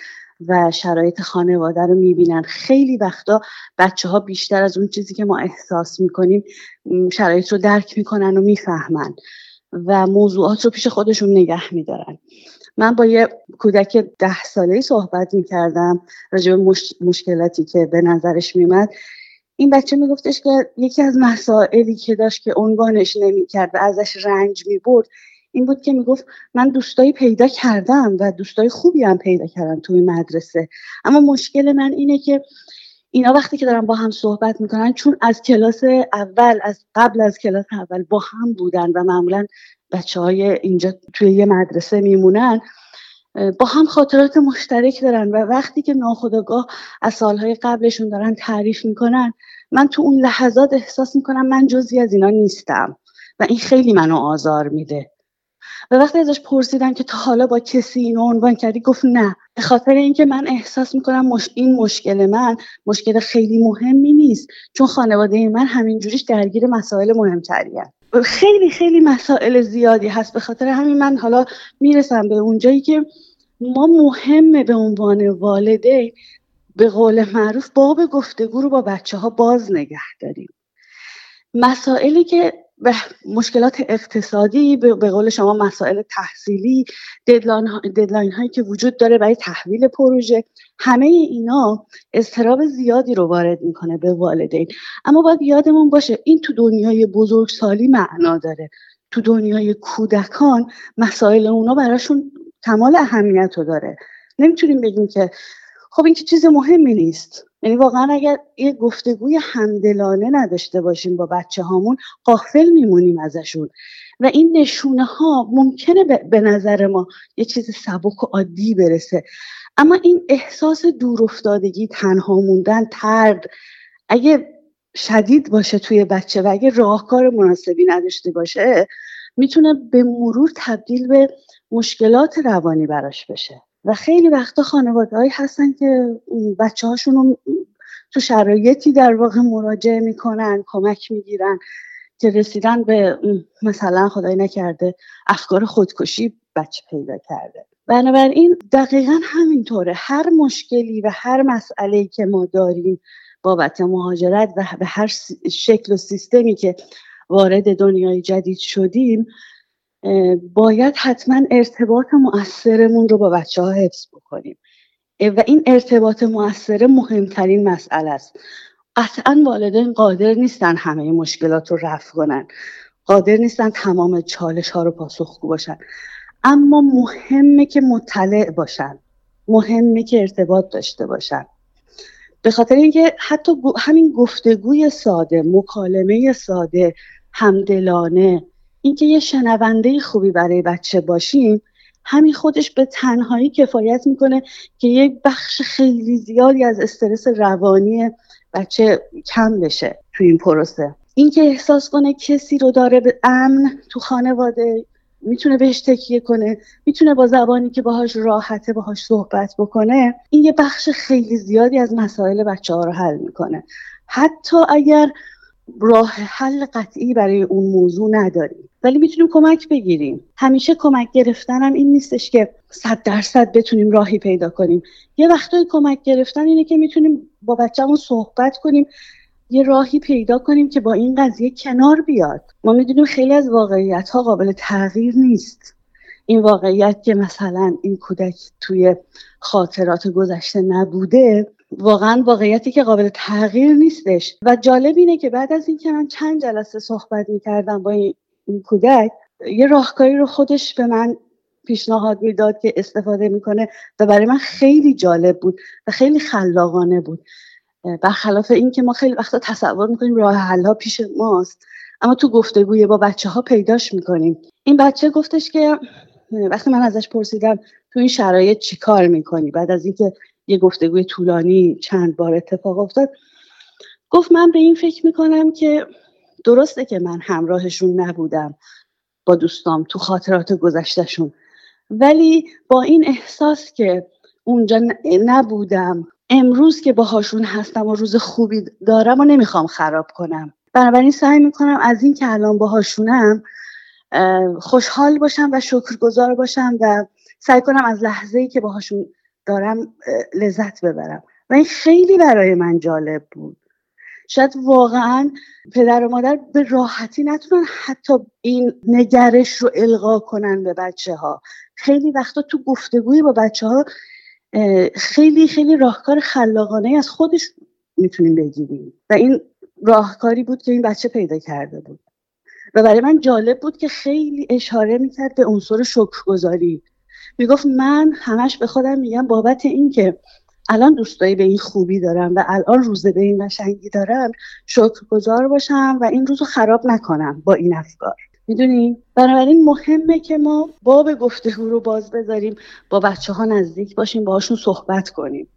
و شرایط خانواده رو می‌بینن. خیلی وقتا بچه ها بیشتر از اون چیزی که ما احساس می‌کنیم شرایط رو درک می‌کنن و می‌فهمن و موضوعات رو پیش خودشون نگه میدارن. من با یه کودک ده ساله صحبت می‌کردم راجع به مشکلاتی که به نظرش میمد این بچه میگفتش که یکی از مسائلی که داشت که عنوانش نمی‌کرد و ازش رنج می‌برد این بود که می‌گفت من دوستایی پیدا کردم و دوستای خوبی هم پیدا کردم توی مدرسه. اما مشکل من اینه که اینا وقتی که دارن با هم صحبت می‌کنن چون از کلاس اول از قبل از کلاس اول با هم بودن و معمولا بچه های اینجا توی یه مدرسه میمونن با هم خاطرات مشترک دارن و وقتی که ناخداگاه از سالهای قبلشون دارن تعریف می‌کنن من تو اون لحظات احساس می‌کنم من جزی از اینا نیستم و این خیلی منو آزار میده. و وقتی ازش پرسیدم که تا حالا با کسی اینو عنوان کردی گفت نه. به خاطر اینکه من احساس می‌کنم مش... این مشکل من مشکل خیلی مهمی نیست چون خانواده من همینجوریش درگیر مسائل مهمتری خیلی خیلی مسائل زیادی هست. به خاطر همین من حالا می‌رسم به اونجایی که ما مهمه به عنوان والدین به قول معروف باب گفتگو رو با بچه ها باز نگه داریم. مسائلی که به مشکلات اقتصادی به قول شما مسائل تحصیلی ددلاین هایی که وجود داره برای تحویل پروژه همه اینا اضطراب زیادی رو وارد می‌کنه به والدین. اما باید یادمون باشه این تو دنیای بزرگسالی معنا داره. تو دنیای کودکان مسائل اونا براشون کمال اهمیت رو داره. نمی‌تونیم بگیم که خب این که چیز مهمی نیست. یعنی واقعا اگر یه گفتگوی همدلانه نداشته باشیم با بچه هامون قافل میمونیم ازشون. و این نشونه ها ممکنه به نظر ما یه چیز سبک و عادی برسه. اما این احساس دورافتادگی تنها موندن ترد اگه شدید باشه توی بچه و اگه راهکار مناسبی نداشته باشه می‌تونه به مرور تبدیل به مشکلات روانی براش بشه. و خیلی وقتا خانواده هستن که بچه هاشون تو شرایطی در واقع مراجعه می‌کنن کمک می‌گیرن که رسیدن به مثلا خدای نکرده افکار خودکشی بچه پیدا کرده. بنابراین دقیقا همینطوره. هر مشکلی و هر مسئله که ما داریم بابت مهاجرت و به هر شکل و سیستمی که وارد دنیای جدید شدیم باید حتما ارتباط مؤثرمون رو با بچه ها حفظ بکنیم. و این ارتباط مؤثر مهمترین مسئله است. قطعا والدین قادر نیستن همه مشکلات رو رفع کنن. قادر نیستن تمام چالش ها رو پاسخگو باشن. اما مهمه که مطلع باشن. مهمه که ارتباط داشته باشن. به خاطر اینکه حتی همین گفتگوی ساده مکالمه ساده همدلانه اینکه یه شنونده خوبی برای بچه باشیم همین خودش به تنهایی کفایت می‌کنه که یک بخش خیلی زیادی از استرس روانی بچه کم بشه تو این پروسه. اینکه احساس کنه کسی رو داره به امن تو خانواده می‌تونه بهش تکیه کنه می‌تونه با زبانی که باهاش راحته باهاش صحبت بکنه این یه بخش خیلی زیادی از مسائل بچه ها رو حل می‌کنه. حتی اگر راه حل قطعی برای اون موضوع نداریم. ولی می‌تونیم کمک بگیریم. همیشه کمک گرفتن هم این نیستش که صد درصد بتونیم راهی پیدا کنیم. یه وقتای کمک گرفتن اینه که می‌تونیم با بچه‌مون صحبت کنیم یه راهی پیدا کنیم که با این قضیه کنار بیاد. ما می‌دونیم خیلی از واقعیت ها قابل تغییر نیست. این واقعیت که مثلا این کودک توی خاطرات گذشته نبوده واقعا واقعیتی که قابل تغییر نیستش. و جالب اینه که بعد از اینکه من چند جلسه صحبت می‌کردم با این, کودک یه راهکاری رو خودش به من پیشنهاد می‌داد که استفاده می‌کنه و برای من خیلی جالب بود و خیلی خلاقانه بود. برخلاف اینکه ما خیلی وقتا تصور می‌کنیم راه حل پیش ماست اما تو گفتگوی با بچه ها پیداش می‌کنیم. این بچه گفتش که وقتی من ازش پرسیدم تو این شرایط چی کار می‌کنی؟ بعد از اینکه یه گفتگوی طولانی چند بار اتفاق افتاد. گفت من به این فکر می‌کنم که درسته که من همراهشون نبودم با دوستام تو خاطرات گذشتهشون ولی با این احساس که اونجا نبودم امروز که باهاشون هستم و روز خوبی دارم و نمی‌خوام خراب کنم. بنابراین سعی می‌کنم از این که الان باهاشونم خوشحال باشم و شکرگزار باشم و سعی کنم از لحظه ای که باهاشون دارم لذت ببرم. و این خیلی برای من جالب بود. شاید واقعا پدر و مادر به راحتی نتونن حتی این نگرش رو القا کنن به بچه ها خیلی وقتا تو گفتگوی با بچه ها خیلی خیلی راهکار خلاقانه از خودش می‌تونیم بگیریم. و این راهکاری بود که این بچه پیدا کرده بود. و برای من جالب بود که خیلی اشاره می‌کرد به عنصر شکرگذاری می‌گفت من همش به خودم میگم بابت اینکه الان دوستایی به این خوبی دارم و الان روزه به این قشنگی دارم شکرگزار باشم و این روزو خراب نکنم با این افکار. می‌دونی؟ بنابراین مهمه که ما باب گفتگو رو باز بذاریم با بچه ها نزدیک باشیم باهاشون صحبت کنیم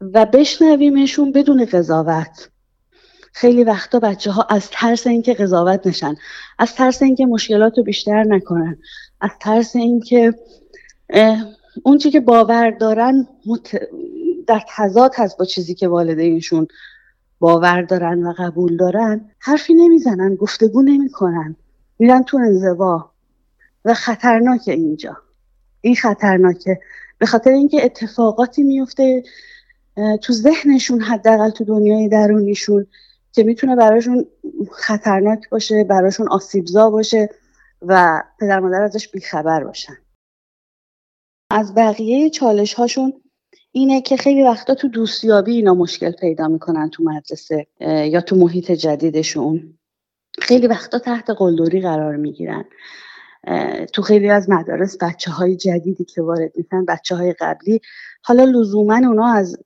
و بشنویمشون بدون قضاوت. خیلی وقتا بچه ها از ترس اینکه قضاوت نشن از ترس اینکه مشکلات رو بیشتر نکنن از ترس اینکه اون چی که باور دارن در تضاد هست با چیزی که والدینشون باور دارن و قبول دارن حرفی نمی‌زنن گفتگو نمی‌کنن میرن تو انزوا و خطرناکه اینجا. این خطرناکه. به خاطر اینکه اتفاقاتی میفته تو ذهنشون حداقل تو دنیای درونیشون که می‌تونه براشون خطرناک باشه براشون آسیبزا باشه و پدر مادر ازش بیخبر باشن. از بقیه چالش هاشون اینه که خیلی وقتا تو دوستیابی اینا مشکل پیدا می‌کنن تو مدرسه یا تو محیط جدیدشون. خیلی وقتا تحت قلدری قرار می‌گیرن. تو خیلی از مدارس بچه های جدیدی که وارد میشن بچه های قبلی حالا لزوما اونا از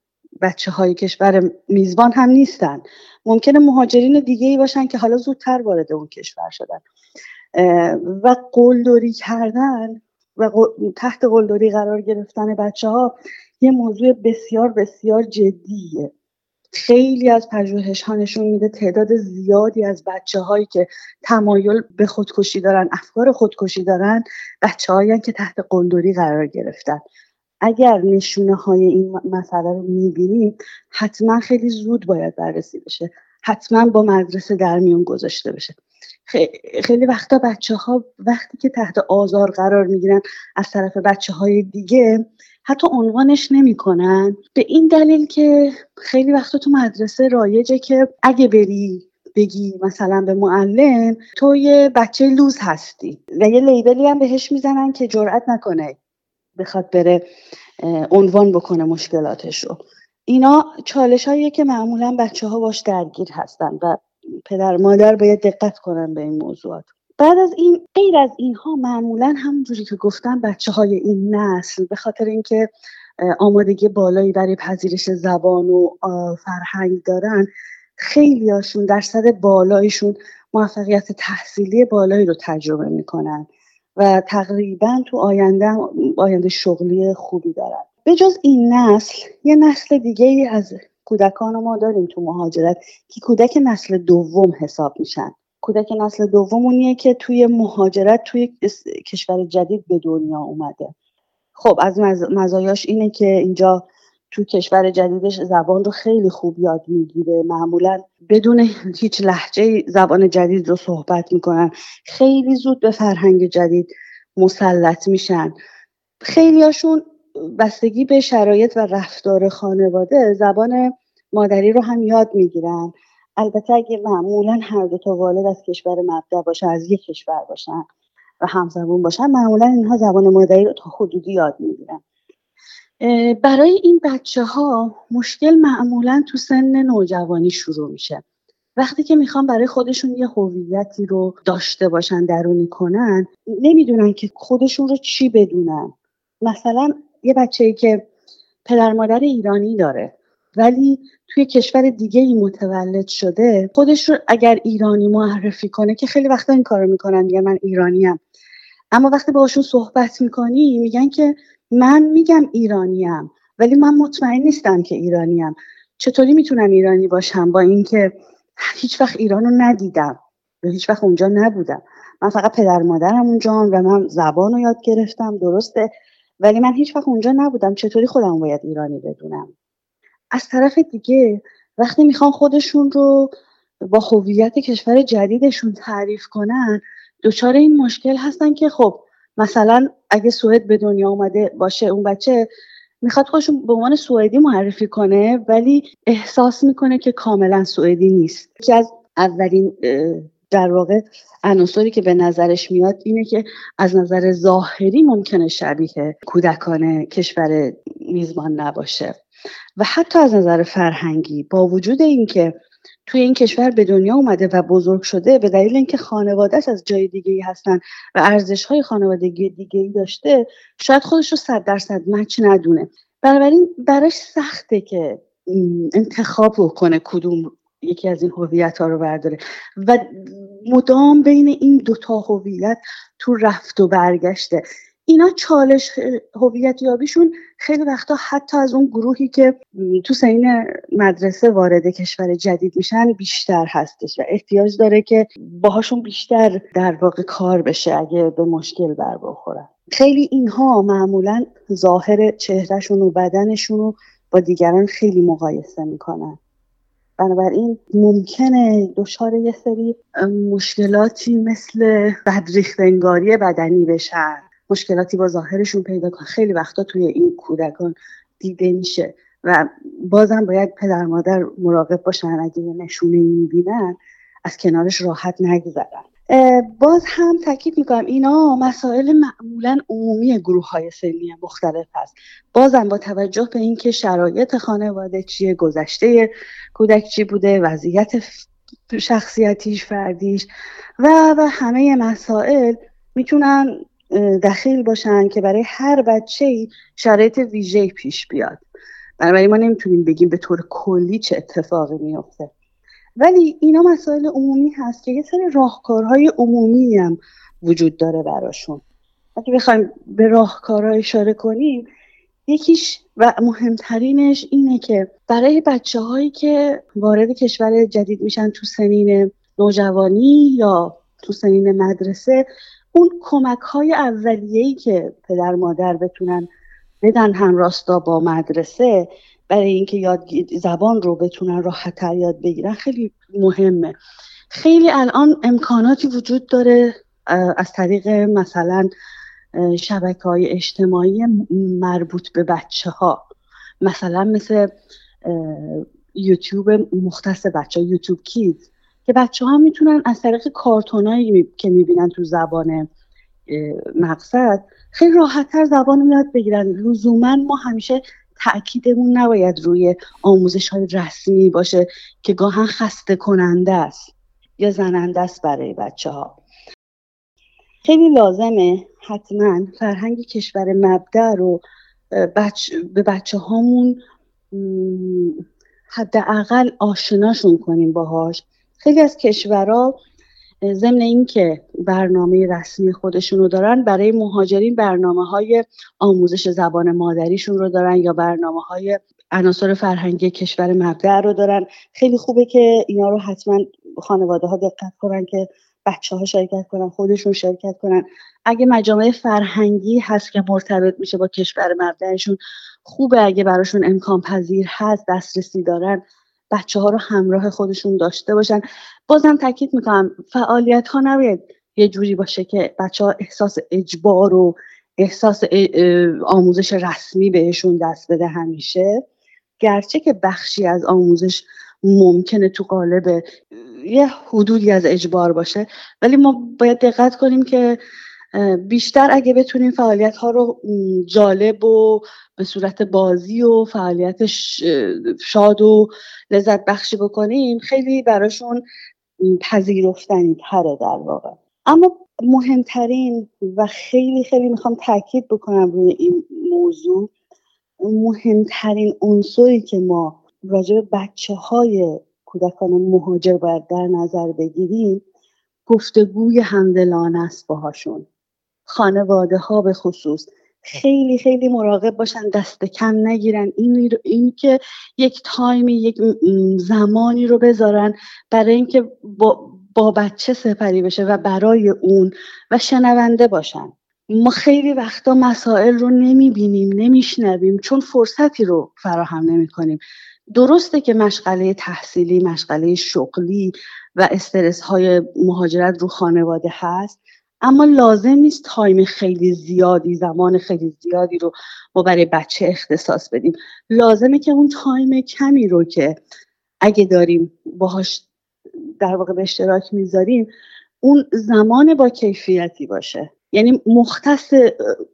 بچه های کشور میزبان هم نیستن. ممکنه مهاجرین دیگه ای باشن که حالا زودتر وارد اون کشور شدن. و قلدری کردن و تحت قلدری قرار گرفتن بچه ها یه موضوع بسیار بسیار جدیه. خیلی از پژوهش ها نشون میده تعداد زیادی از بچه هایی که تمایل به خودکشی دارن افکار خودکشی دارن بچه هایی که تحت قلدری قرار گرفتن. اگر نشونه های این مسئله رو می‌بینیم حتما خیلی زود باید بررسی بشه. حتما با مدرسه در میون گذاشته بشه. خیلی وقتا بچه ها وقتی که تحت آزار قرار می‌گیرن از طرف بچه های دیگه حتی عنوانش نمی‌کنن. به این دلیل که خیلی وقتا تو مدرسه رایجه که اگه بری بگی مثلا به معلم تو یه بچه لوز هستی و یه لیبلی هم بهش می‌زنن که جرأت نکنه بخواد بره عنوان بکنه مشکلاتش رو اینا چالش که معمولا بچه ها باش درگیر هستن و پدر مادر باید دقت کنن به این موضوعات. بعد از این غیر از اینها معمولا همونجوری که گفتم بچه های این نسل به خاطر اینکه آمادگی بالایی برای پذیرش زبان و فرهنگ دارن خیلی هاشون درصد بالایشون موفقیت تحصیلی بالایی رو تجربه می‌کنن و تقریبا تو آینده آینده شغلی خوبی دارن. به جز این نسل یه نسل دیگه ای از کودکان ما داریم تو مهاجرت که کودک نسل دوم حساب میشن. کودک نسل دوم اونیه که توی مهاجرت توی کشور جدید به دنیا اومده. خب از مزایاش اینه که اینجا تو کشور جدیدش زبان رو خیلی خوب یاد می‌گیره. معمولا بدون هیچ لحجه زبان جدید رو صحبت می‌کنن. خیلی زود به فرهنگ جدید مسلط میشن. خیلیاشون بستگی به شرایط و رفتار خانواده زبان مادری رو هم یاد می‌گیرن. البته اگه معمولا هر دو تا والد از کشور مبدع باشه از یک کشور باشن و همزبون باشن معمولا اینها زبان مادری رو تا حدودی یاد می‌گیرن. برای این بچه ها مشکل معمولا تو سن نوجوانی شروع میشه. وقتی که می‌خوان برای خودشون یه هویتی رو داشته باشن درونی کنن نمی‌دونن که خودشون رو چی بدونن. مثلا یه بچه ای که پدر مادر ایرانی داره. ولی توی کشور دیگه ای متولد شده خودش رو اگر ایرانی معرفی کنه که خیلی وقتا این کارو می‌کنن میگن من ایرانیم. اما وقتی باشون صحبت می‌کنی میگن که من میگم ایرانیم ولی من مطمئن نیستم که ایرانیم. چطوری می‌تونم ایرانی باشم با اینکه هیچ وقت ایران رو ندیدم؟ و هیچ وقت اونجا نبودم. من فقط پدر مادرم اونجا و من زبان رو یاد گرفتم درسته؟ ولی من هیچ وقت اونجا نبودم. چطوری خودم باید ایرانی بدونم؟ از طرف دیگه وقتی می‌خوان خودشون رو با هویت کشور جدیدشون تعریف کنن دچار این مشکل هستن که خب مثلا اگه سوئد به دنیا اومده باشه اون بچه می‌خواد خودشون به عنوان سوئدی معرفی کنه ولی احساس می‌کنه که کاملا سوئدی نیست. یکی از اولین در واقع عناصری که به نظرش میاد اینه که از نظر ظاهری ممکنه شبیه کودکان کشور میزبان نباشه. و حتی از نظر فرهنگی با وجود اینکه توی این کشور به دنیا اومده و بزرگ شده به دلیل اینکه خانوادهش از جای دیگه ای هستن و ارزش های خانوادگی دیگه ای داشته شاید خودش رو صد درصد مچ ندونه. بنابراین براش سخته که انتخاب کنه کدوم یکی از این هویت ها رو برداره. و مدام بین این دوتا هویت تو رفت و برگشته. اینا چالش هویت یابیشون خیلی وقتا حتی از اون گروهی که تو سین مدرسه وارد کشور جدید میشن بیشتر هستش و احتیاج داره که باهاشون بیشتر در واقع کار بشه اگه به مشکل بر بخورن. خیلی اینها معمولا ظاهر چهرهشون و بدنشون رو با دیگران خیلی مقایسه می‌کنن. بنابراین ممکنه دچار یه سری مشکلاتی مثل بدریختنگاری بدنی بشن. مشکلاتی با ظاهرشون پیدا کن. خیلی وقتا توی این کودکان دیده میشه. و بازم باید پدر مادر مراقب باشن. اگه نشونه می‌بینن از کنارش راحت نگذرن. باز هم تاکید می‌کنم اینا مسائل معمولا عمومی گروه های سنی مختلف هست. بازم با توجه به اینکه شرایط خانواده چیه گذشته کودک چی بوده وضعیت شخصیتیش فردیش و و همه مسائل می‌تونن دخیل باشن که برای هر بچه ای شرایط ویژه پیش بیاد. بنابراین ما نمی‌تونیم بگیم به طور کلی چه اتفاقی میفته ولی اینا مسائل عمومی هست که یه سری راهکارهای عمومی هم وجود داره براشون. اگه بخوایم به راهکارها اشاره کنیم یکیش و مهمترینش اینه که برای بچه هایی که وارد کشور جدید میشن تو سنین نوجوانی یا تو سنین مدرسه اون کمک های اولیه‌ای که پدر مادر بتونن بدن هم راستا با مدرسه برای اینکه یاد زبان رو بتونن راحت تر یاد بگیرن خیلی مهمه. خیلی الان امکاناتی وجود داره از طریق مثلا شبکه های اجتماعی مربوط به بچه ها مثلا مثل یوتیوب مختص بچه ها یوتیوب کیز که بچه ها می‌تونن از طریق کارتونایی که می‌بینن تو زبان مقصد خیلی راحتتر زبان یاد بگیرن. لزوما ما همیشه تاکیدمون نباید روی آموزش های رسمی باشه که گاهن خسته کننده است یا زننده است برای بچه ها خیلی لازمه حتما فرهنگ کشور مبدع رو به بچه هامون حداقل آشناشون کنیم باهاش. خیلی از کشورها ضمن اینکه برنامه رسمی خودشون رو دارن برای مهاجرین برنامه های آموزش زبان مادریشون رو دارن یا برنامه های عناصر فرهنگی کشور مبدع رو دارن. خیلی خوبه که اینا رو حتما خانواده ها دقت کنن که بچه ها شرکت کنن خودشون شرکت کنن. اگه مجامع فرهنگی هست که مرتبط میشه با کشور مبدعشون خوبه اگه براشون امکان پذیر هست دسترسی دارن. بچه ها رو همراه خودشون داشته باشن. بازم تاکید می‌کنم فعالیت ها نباید یه جوری باشه که بچه ها احساس اجبار و احساس آموزش رسمی بهشون دست بده همیشه. گرچه که بخشی از آموزش ممکنه تو قالب یه حدودی از اجبار باشه ولی ما باید دقت کنیم که بیشتر اگه بتونیم فعالیت ها رو جالب و به صورت بازی و فعالیت شاد و لذت بخشی بکنیم خیلی براشون پذیرفتنی تره در واقع. اما مهمترین و خیلی خیلی می‌خوام تاکید بکنم روی این موضوع مهمترین عنصری که ما راجع به بچه های کودکان مهاجر باید در نظر بگیریم گفتگوی همدلانه است باهاشون. خانواده ها به خصوص. خیلی خیلی مراقب باشن دست کم نگیرن. این, این که یک تایمی یک زمانی رو بذارن برای اینکه با, با بچه سپری بشه و برای اون و شنونده باشن. ما خیلی وقتا مسائل رو نمی‌بینیم نمیشنویم چون فرصتی رو فراهم نمی کنیم درسته که مشغله تحصیلی مشغله شغلی و استرس های مهاجرت رو خانواده هست اما لازم نیست تایم خیلی زیادی زمان خیلی زیادی رو ما برای بچه اختصاص بدیم. لازمه که اون تایم کمی رو که اگه داریم باهاش در واقع به اشتراک می‌ذاریم اون زمان با کیفیتی باشه. یعنی مختص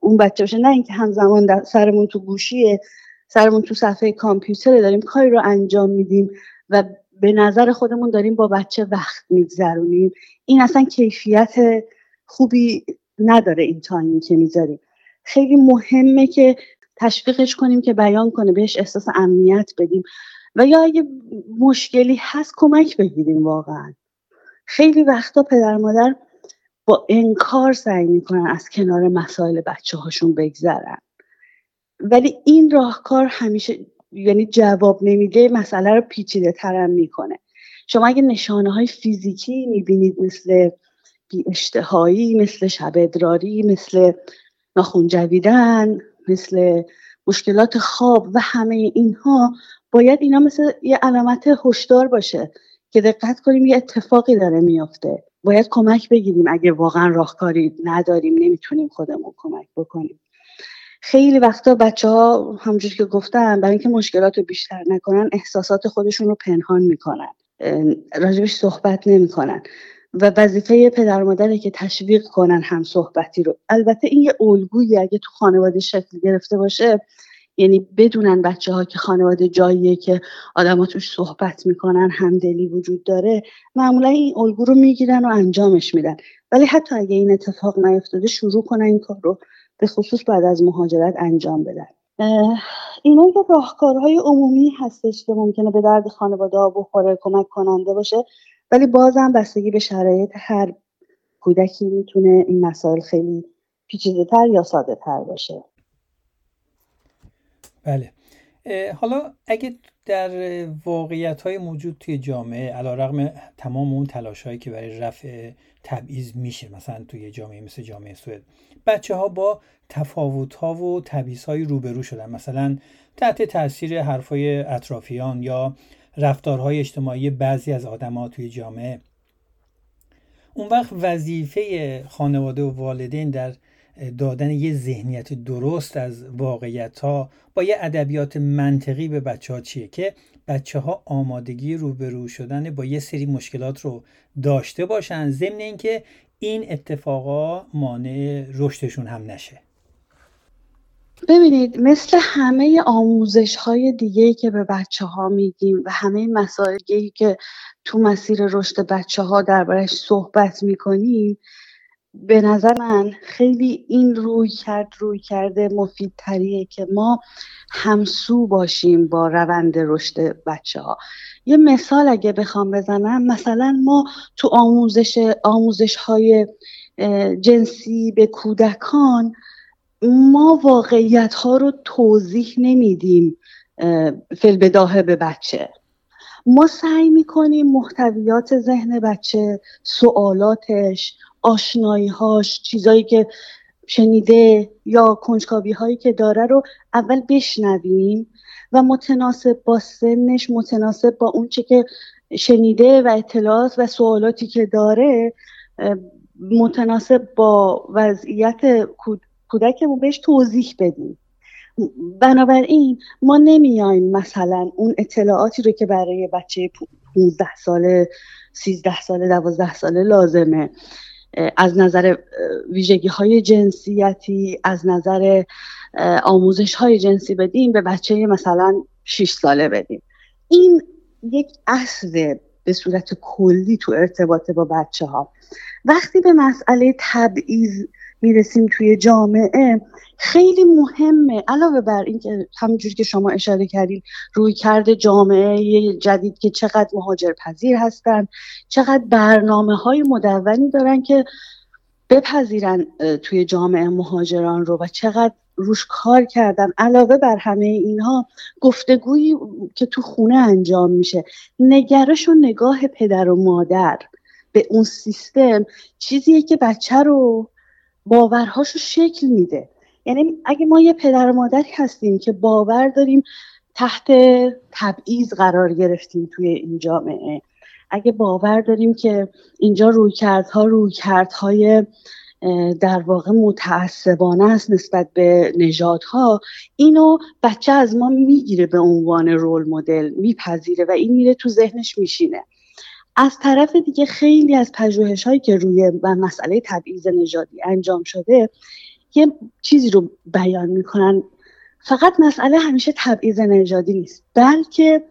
اون بچه باشه. نه اینکه همزمان سرمون تو گوشیه سرمون تو صفحه کامپیوتر داریم کاری رو انجام میدیم و به نظر خودمون داریم با بچه وقت میگذرونیم. این اصلا کیفیت خوبی نداره این تایمی که می‌ذاریم. خیلی مهمه که تشویقش کنیم که بیان کنه بهش احساس امنیت بدیم و یا اگه مشکلی هست کمک بگیریم واقعا. خیلی وقتا پدر مادر با انکار سعی می‌کنن از کنار مسائل بچه هاشون بگذرن. ولی این راهکار همیشه یعنی جواب نمیده مسئله رو پیچیده ترم می‌کنه. شما اگه نشانه های فیزیکی می‌بینید مثل اشتهایی مثل شب ادراری مثل ناخون جویدن مثل مشکلات خواب و همه اینها باید اینا مثل یه علامت هشدار باشه که دقت کنیم یه اتفاقی داره میافته. باید کمک بگیریم اگه واقعا راهکاری نداریم نمی‌تونیم خودمون کمک بکنیم. خیلی وقتا بچه ها همجور که گفتم برای اینکه مشکلات رو بیشتر نکنن احساسات خودشون رو پنهان می‌کنن. راجبش صحبت نمی‌کنن. و وظیفه پدر مادره که تشویق کنن هم صحبتی رو. البته این یه الگویی اگه تو خانواده شکل گرفته باشه یعنی بدونن بچه ها که خانواده جاییه که آدم توش صحبت می‌کنن همدلی وجود داره معمولا این الگو رو می‌گیرن و انجامش میدن. ولی حتی اگه این اتفاق نیفتاده شروع کنن این کار رو به خصوص بعد از مهاجرت انجام بدن. اینا یه راهکارهای عمومی هستش که ممکنه به درد خانواده ها بخوره کمک کننده باشه. ولی بازم بستگی به شرایط هر کودکی می‌تونه این مسائل خیلی پیچیده تر یا ساده تر باشه. بله. حالا اگه در واقعیت های موجود توی جامعه علا رقم تمام اون تلاش هایی که برای رفع تبعیض میشه مثلا توی جامعه مثل جامعه سوئد بچه ها با تفاوت ها و تبعیض های روبرو شدن. مثلا تحت تاثیر حرفای اطرافیان یا رفتارهای اجتماعی بعضی از آدما توی جامعه. اون وقت وظیفه خانواده و والدین در دادن یه ذهنیت درست از واقعیت ها با یه ادبیات منطقی به بچه ها چیه که بچه ها آمادگی روبرو شدن با یه سری مشکلات رو داشته باشن ضمن اینکه این اتفاقا مانع رشدشون هم نشه. ببینید مثل همه آموزش های دیگه که به بچه ها میگیم و همه مسائلی که تو مسیر رشد بچه ها دربارش صحبت می‌کنیم به نظر من خیلی این روی کرد روی کرده مفیدتریه که ما همسو باشیم با روند رشد بچه ها یه مثال اگه بخوام بزنم مثلا ما تو آموزش آموزش های جنسی به کودکان ما واقعیت ها رو توضیح نمیدیم فلبداهه به بچه. ما سعی می‌کنیم محتویات ذهن بچه سوالاتش آشنایی هاش چیزایی که شنیده یا کنجکاوی هایی که داره رو اول بشنویم و متناسب با سنش متناسب با اون چه که شنیده و اطلاعات و سوالاتی که داره متناسب با وضعیت کودکمون بهش توضیح بدیم. بنابراین ما نمیایم مثلا اون اطلاعاتی رو که برای بچه 15 ساله 13 ساله 12 ساله لازمه. از نظر ویژگی های جنسیتی از نظر آموزش های جنسی بدیم به بچه مثلا 6 ساله بدیم. این یک اصل به صورت کلی تو ارتباط با بچه ها وقتی به مسئله تبعیض می‌رسیم توی جامعه. خیلی مهمه. علاوه بر اینکه همونجوری که شما اشاره کردین روی کرده جامعه جدید که چقدر مهاجر پذیر هستن چقدر برنامه های مدونی دارن که بپذیرن توی جامعه مهاجران رو و چقدر روش کار کردن. علاوه بر همه اینها گفتگویی که تو خونه انجام میشه. نگرش و نگاه پدر و مادر به اون سیستم چیزیه که بچه رو باورهاش رو شکل میده. یعنی اگه ما یه پدر و مادری هستیم که باور داریم تحت تبعیض قرار گرفتیم توی این جامعه. اگه باور داریم که اینجا رویکردها رویکردهای در واقع متعصبانه است نسبت به نژادها اینو بچه از ما می‌گیره به عنوان رول مدل میپذیره و این میره تو ذهنش میشینه. از طرف دیگه خیلی از پژوهش هایی که روی مسئله تبعیض نژادی انجام شده یه چیزی رو بیان می‌کنن. فقط مسئله همیشه تبعیض نژادی نیست بلکه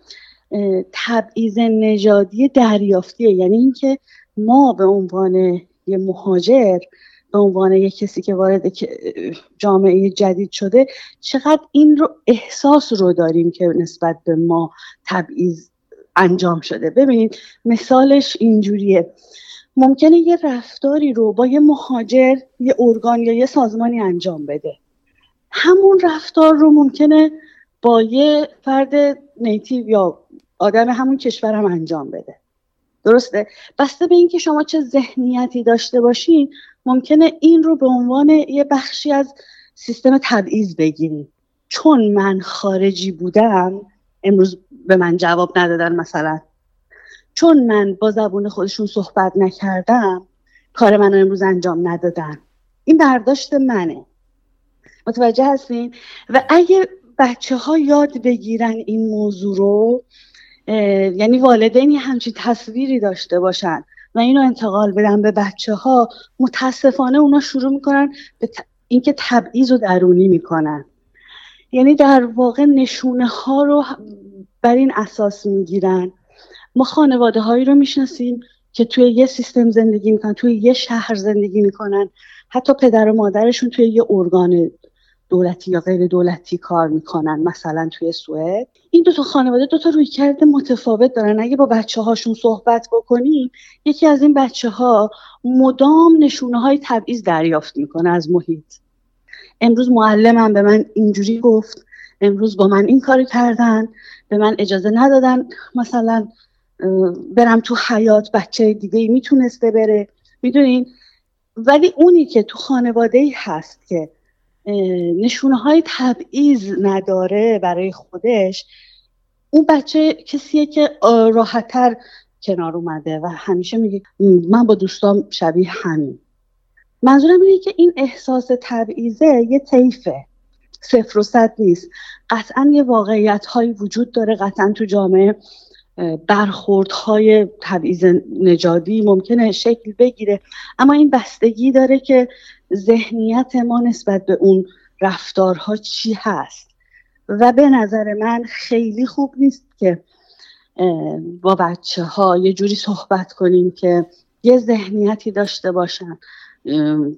تبعیض نژادی دریافتیه. یعنی اینکه ما به عنوان یه مهاجر به عنوان یه کسی که وارد جامعه جدید شده چقدر این رو احساس رو داریم که نسبت به ما تبعیض انجام شده. ببینید مثالش اینجوریه. ممکنه یه رفتاری رو با یه مهاجر یه ارگان یا یه سازمانی انجام بده. همون رفتار رو ممکنه با یه فرد نیتیو یا آدم همون کشور هم انجام بده. درسته؟ بسته به اینکه شما چه ذهنیتی داشته باشین ممکنه این رو به عنوان یه بخشی از سیستم تبعیض بگیرید چون من خارجی بودم امروز به من جواب ندادن مثلا. چون من با زبون خودشون صحبت نکردم کار منو امروز انجام ندادن. این برداشت منه. متوجه هستین؟ و اگه بچه ها یاد بگیرن این موضوع رو یعنی والدینی همچین تصویری داشته باشن و اینو انتقال بدن به بچه ها متاسفانه اونا شروع می‌کنن به اینکه تبعیض و درونی می‌کنن. یعنی در واقع نشونه ها رو بر این اساس می‌گیرن. ما خانواده هایی رو می‌شناسیم که توی یه سیستم زندگی می‌کنن توی یه شهر زندگی می‌کنن. حتی پدر و مادرشون توی یه ارگان دولتی یا غیر دولتی کار می‌کنن مثلا توی سوئد. این دو تا خانواده دو تا روی کرده متفاوت دارن. اگه با بچه هاشون صحبت بکنیم یکی از این بچه ها مدام نشونه های تبعیض دریافت می‌کنه از محیط. امروز معلمم به من اینجوری گفت امروز با من این کار کردن به من اجازه ندادن. مثلا برم تو حیات بچه دیگه می‌تونسته بره. می‌دونین؟ ولی اونی که تو خانواده ای هست که نشونه های تبعیض نداره برای خودش اون بچه کسیه که راحتتر کنار اومده و همیشه میگه من با دوستام شبیه همین منظورم اینه که این احساس تبعیضه یه طیفه. صفر و صد نیست. قطعا یه واقعیت هایی وجود داره. قطعا تو جامعه برخوردهای تبعیض نژادی ممکنه شکل بگیره. اما این بستگی داره که ذهنیت ما نسبت به اون رفتارها چی هست. و به نظر من خیلی خوب نیست که با بچه ها یه جوری صحبت کنیم که یه ذهنیتی داشته باشن.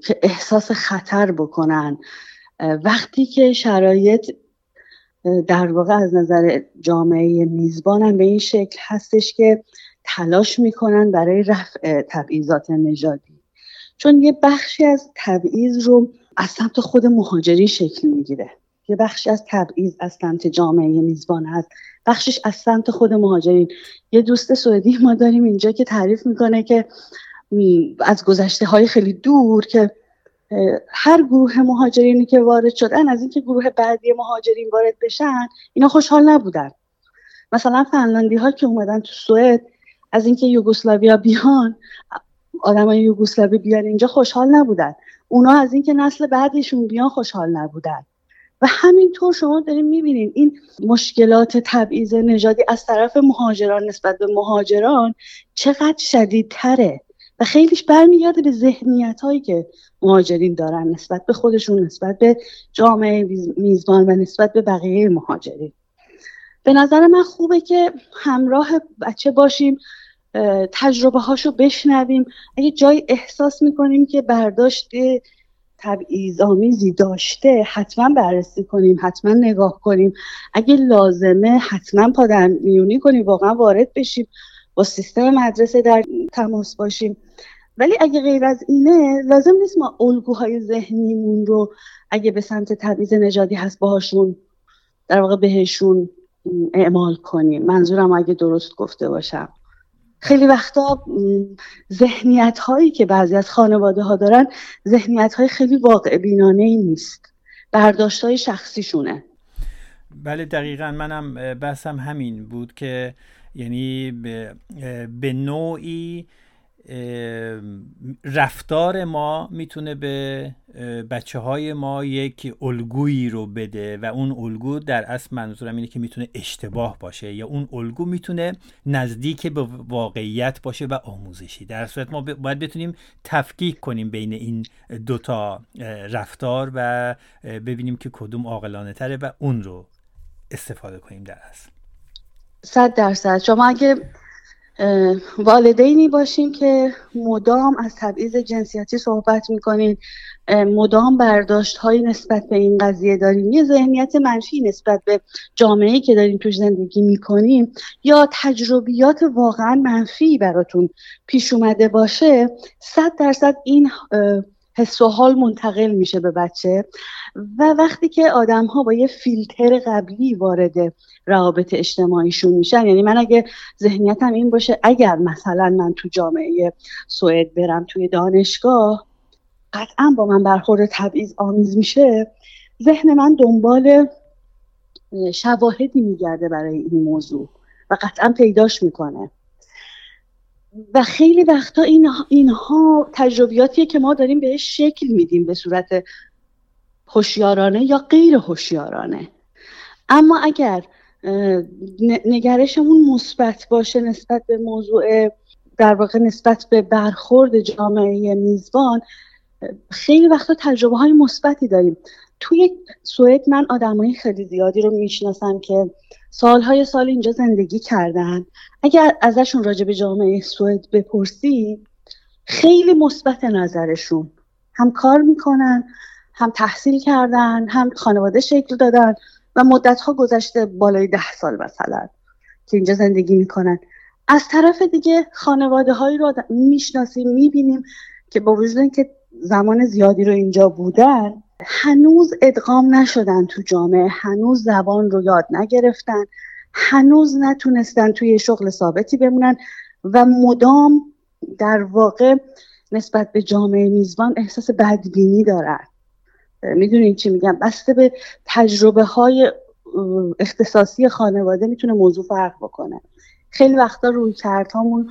که احساس خطر بکنن. وقتی که شرایط در واقع از نظر جامعه میزبانم به این شکل هستش که تلاش می‌کنن برای رفع تبعیضات نژادی. چون یه بخشی از تبعیض رو از سمت خود مهاجری شکل می‌گیره. یه بخشی از تبعیض از سمت جامعه میزبان هست بخشش از سمت خود مهاجرین. یه دوست سوئدی ما داریم اینجا که تعریف می‌کنه که از گذشته های خیلی دور که هر گروه مهاجرینی که وارد شدن از اینکه گروه بعدی مهاجرین وارد بشن اینا خوشحال نبودن. مثلا فنلاندی ها که اومدن تو سوئد از اینکه یوگسلاویا بیان آدمای یوگسلاوی بیان اینجا خوشحال نبودن. اونا از اینکه نسل بعدیشون بیان خوشحال نبودن. و همینطور شما دارین می‌بینین این مشکلات تبعیض نژادی از طرف مهاجران نسبت به مهاجران چقدر شدیدتره. و خیلیش برمیگرده به ذهنیت هایی که مهاجرین دارن نسبت به خودشون نسبت به جامعه میزبان و نسبت به بقیه مهاجرین. به نظر من خوبه که همراه بچه باشیم تجربه هاشو بشنویم. اگه جای احساس می‌کنیم که برداشت تبعیض آمیزی داشته حتما بررسی کنیم حتما نگاه کنیم. اگه لازمه حتما پادر میونی کنیم واقعا وارد بشیم. با سیستم مدرسه در تماس باشیم. ولی اگه غیر از اینه لازم نیست ما الگوهای ذهنیمون رو اگه به سمت تبعیض نژادی هست باهاشون در واقع بهشون اعمال کنیم. منظورم اگه درست گفته باشم. خیلی وقتا ذهنیت هایی که بعضی از خانواده ها دارن ذهنیت های خیلی واقع بینانه ای نیست. برداشت های شخصیشونه. بله دقیقا منم بحثم همین بود که یعنی به, به نوعی رفتار ما می‌تونه به بچه های ما یک الگویی رو بده و اون الگو در اصل منظورم اینه که می‌تونه اشتباه باشه یا اون الگو می‌تونه نزدیک به واقعیت باشه و آموزشی. در صورت ما باید بتونیم تفکیک کنیم بین این دوتا رفتار و ببینیم که کدوم عاقلانه تره و اون رو استفاده کنیم در اصل. صد درصد. شما اگه والدینی باشیم که مدام از تبعیض جنسیتی صحبت می‌کنین مدام برداشت های نسبت به این قضیه داریم یه ذهنیت منفی نسبت به جامعه که داریم توش زندگی می‌کنیم یا تجربیات واقعا منفی براتون پیش اومده باشه صد درصد این حس و حال منتقل میشه به بچه و وقتی که آدم ها با یه فیلتر قبلی وارد روابط اجتماعیشون میشن یعنی من اگه ذهنیتم این باشه اگر مثلا من تو جامعه سوئد برم توی دانشگاه قطعا با من برخورد تبعیض آمیز میشه ذهن من دنبال شواهدی میگرده برای این موضوع و قطعا پیداش می‌کنه. و خیلی وقتا این اینها تجربیاتیه که ما داریم بهش شکل میدیم به صورت هوشیارانه یا غیر هوشیارانه. اما اگر نگرشمون مثبت باشه نسبت به موضوع در واقع نسبت به برخورد جامعه میزبان خیلی وقتا تجربه های مثبتی داریم. توی سوئد من آدمای خیلی زیادی رو می‌شناسم که سالهای سال اینجا زندگی کردن. اگر ازشون راجع به جامعه سوئد بپرسی خیلی مثبت نظرشون. هم کار می‌کنن هم تحصیل کردن هم خانواده شکل دادن و مدت ها گذشته بالای ده سال مثلا که اینجا زندگی می‌کنن. از طرف دیگه خانواده هایی رو می‌شناسیم می‌بینیم که با وجود اینکه زمان زیادی رو اینجا بودن هنوز ادغام نشدن تو جامعه هنوز زبان رو یاد نگرفتن هنوز نتونستن توی شغل ثابتی بمونن و مدام در واقع نسبت به جامعه میزبان احساس بدبینی دارن. می‌دونین چی میگم؟ بسته به تجربه های اختصاصی خانواده می‌تونه موضوع فرق بکنه. خیلی وقتا روی کردهامون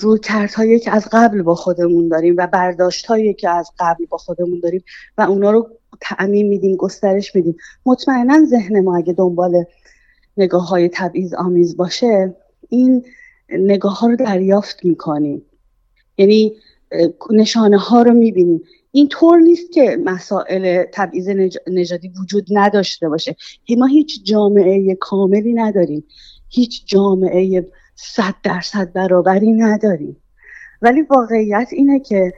روی کردهایی که از قبل با خودمون داریم و برداشت هایی که از قبل با خودمون داریم و اونا رو تعمین میدیم گسترش میدیم. مطمئنا ذهن ما اگه دنبال نگاه های تبعیض آمیز باشه این نگاه ها رو دریافت می‌کنیم. یعنی نشانه ها رو می‌بینیم. این طور نیست که مسائل تبعیض نژادی وجود نداشته باشه. ما هیچ جامعه کاملی نداریم. هیچ جامعه صد درصد برابری نداریم. ولی واقعیت اینه که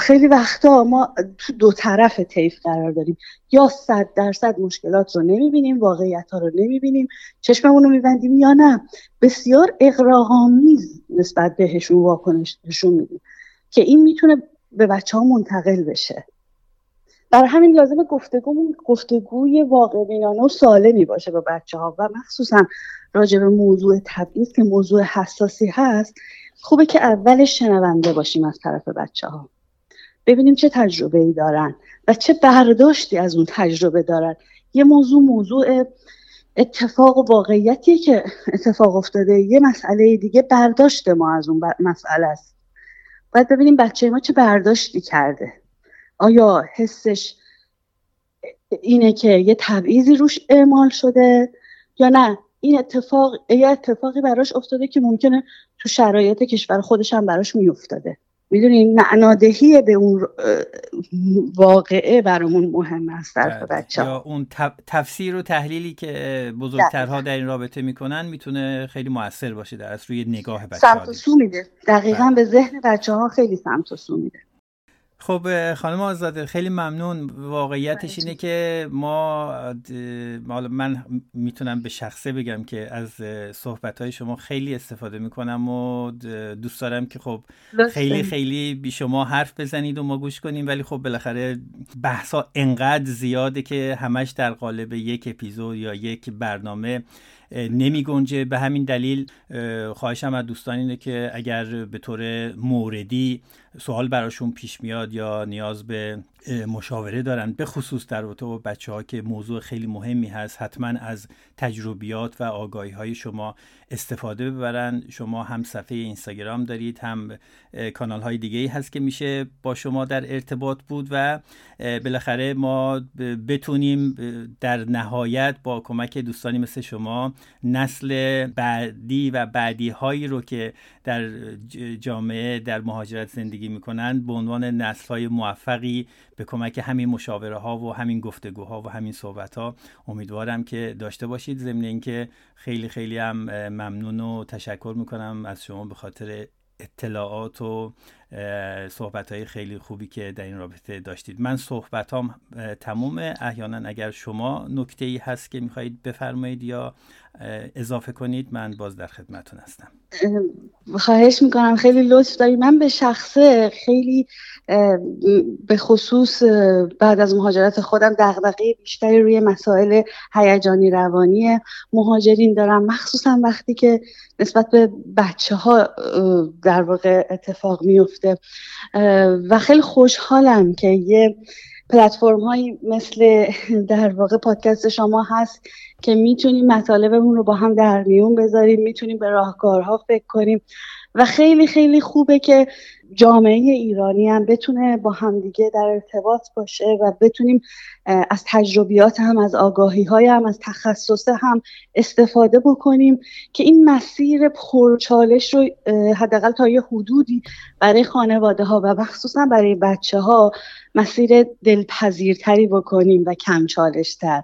خیلی وقتا ما تو دو طرف طیف قرار داریم. یا صد درصد مشکلات رو نمی‌بینیم واقعیت ها رو نمی‌بینیم چشممون رو میبندیم یا نه. بسیار اقراغامیز نسبت بهشون واکنش نشون میدیم که این می‌تونه به بچه ها منتقل بشه. برای همین لازم گفتگومون گفتگوی واقع بینانه و سالمی باشه با بچه ها و مخصوصا راجع به موضوع تبعیض که موضوع حساسی هست خوبه که اولش شنونده باشیم از طرف بچه ها ببینیم چه تجربه ای دارن و چه برداشتی از اون تجربه دارن. یه موضوع موضوع اتفاق و واقعیتیه که اتفاق افتاده. یه مسئله دیگه برداشت ما از اون مسئله است. باید ببینیم بچه ما چه برداشتی کرده. آیا حسش اینه که یه تبعیضی روش اعمال شده یا نه؟ این اتفاق یه اتفاقی براش افتاده که ممکنه تو شرایط کشور خودش هم براش میافتاده. می‌دونین معنادهی به اون واقعه برامون مهم است در بله. بچه یا اون تفسیر و تحلیلی که بزرگترها در این رابطه می‌کنن می‌تونه خیلی موثر باشه در روی نگاه بچه سمت و سو میده. دقیقا بله. به ذهن بچه ها خیلی سمت و سو میده. خب خانم آزاده خیلی ممنون. واقعیتش اینه که ما من می‌تونم به شخصه بگم که از صحبت های شما خیلی استفاده می‌کنم و دوست دارم که خب خیلی خیلی بی شما حرف بزنید و ما گوش کنیم. ولی خب بالاخره بحثا انقدر زیاده که همش در قالب یک اپیزود یا یک برنامه نمی گنجه. به همین دلیل خواهشم از دوستان اینه که اگر به طور موردی سوال براشون پیش میاد یا نیاز به مشاوره دارن؟ به خصوص در رابطه با بچه ها که موضوع خیلی مهمی هست. حتما از تجربیات و آگاهی های شما استفاده ببرن. شما هم صفحه اینستاگرام دارید هم کانال های دیگه ای هست که میشه با شما در ارتباط بود و بالاخره ما بتونیم در نهایت با کمک دوستانی مثل شما نسل بعدی و بعدی هایی رو که در جامعه در مهاجرت زندگی می‌کنن به عنوان نسل های موفقی به کمک همین مشاوره ها و همین گفتگوها و همین صحبت ها امیدوارم که داشته باشید. ضمن اینکه خیلی خیلی هم ممنون و تشکر می‌کنم از شما به خاطر اطلاعات و صحبت های خیلی خوبی که در این رابطه داشتید. من صحبت هم تمومه. احیانا اگر شما نکته ای هست که می‌خواهید بفرمایید یا اضافه کنید من باز در خدمتون هستم. خواهش می‌کنم. خیلی لطف دارید. من به شخصه خیلی به خصوص بعد از مهاجرت خودم دغدغه بیشتری روی مسائل هیجانی روانی مهاجرین دارم. مخصوصا وقتی که نسبت به بچه ها در واقع اتفاق میفته و خیلی خوشحالم که یه پلتفرم هایی مثل در واقع پادکست شما هست که می‌تونیم مطالبمون رو با هم در میون بذاریم می‌تونیم به راهکارها فکر کنیم. و خیلی خیلی خوبه که جامعه ایرانی هم بتونه با همدیگه در ارتباط باشه و بتونیم از تجربیات هم از آگاهی های هم از تخصص هم استفاده بکنیم که این مسیر پرچالش رو حداقل تا یه حدودی برای خانواده ها و مخصوصا برای بچه ها مسیر دلپذیرتری بکنیم و کم چالش تر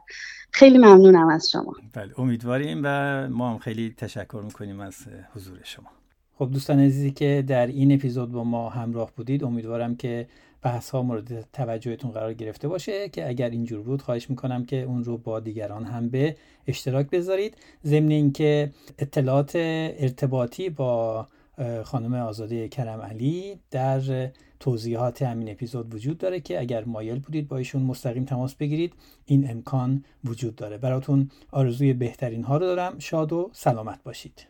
خیلی ممنونم از شما. بله امیدواریم و ما هم خیلی تشکر می‌کنیم از حضور شما. خب دوستان عزیزی که در این اپیزود با ما همراه بودید امیدوارم که بحث ها مورد توجهتون قرار گرفته باشه که اگر اینجور بود خواهش می‌کنم که اون رو با دیگران هم به اشتراک بذارید. ضمن اینکه اطلاعات ارتباطی با خانم آزاده کرم علی در توضیحات همین اپیزود وجود داره که اگر مایل بودید با ایشون مستقیم تماس بگیرید این امکان وجود داره. براتون آرزوی بهترین ها رو دارم. شاد و سلامت باشید.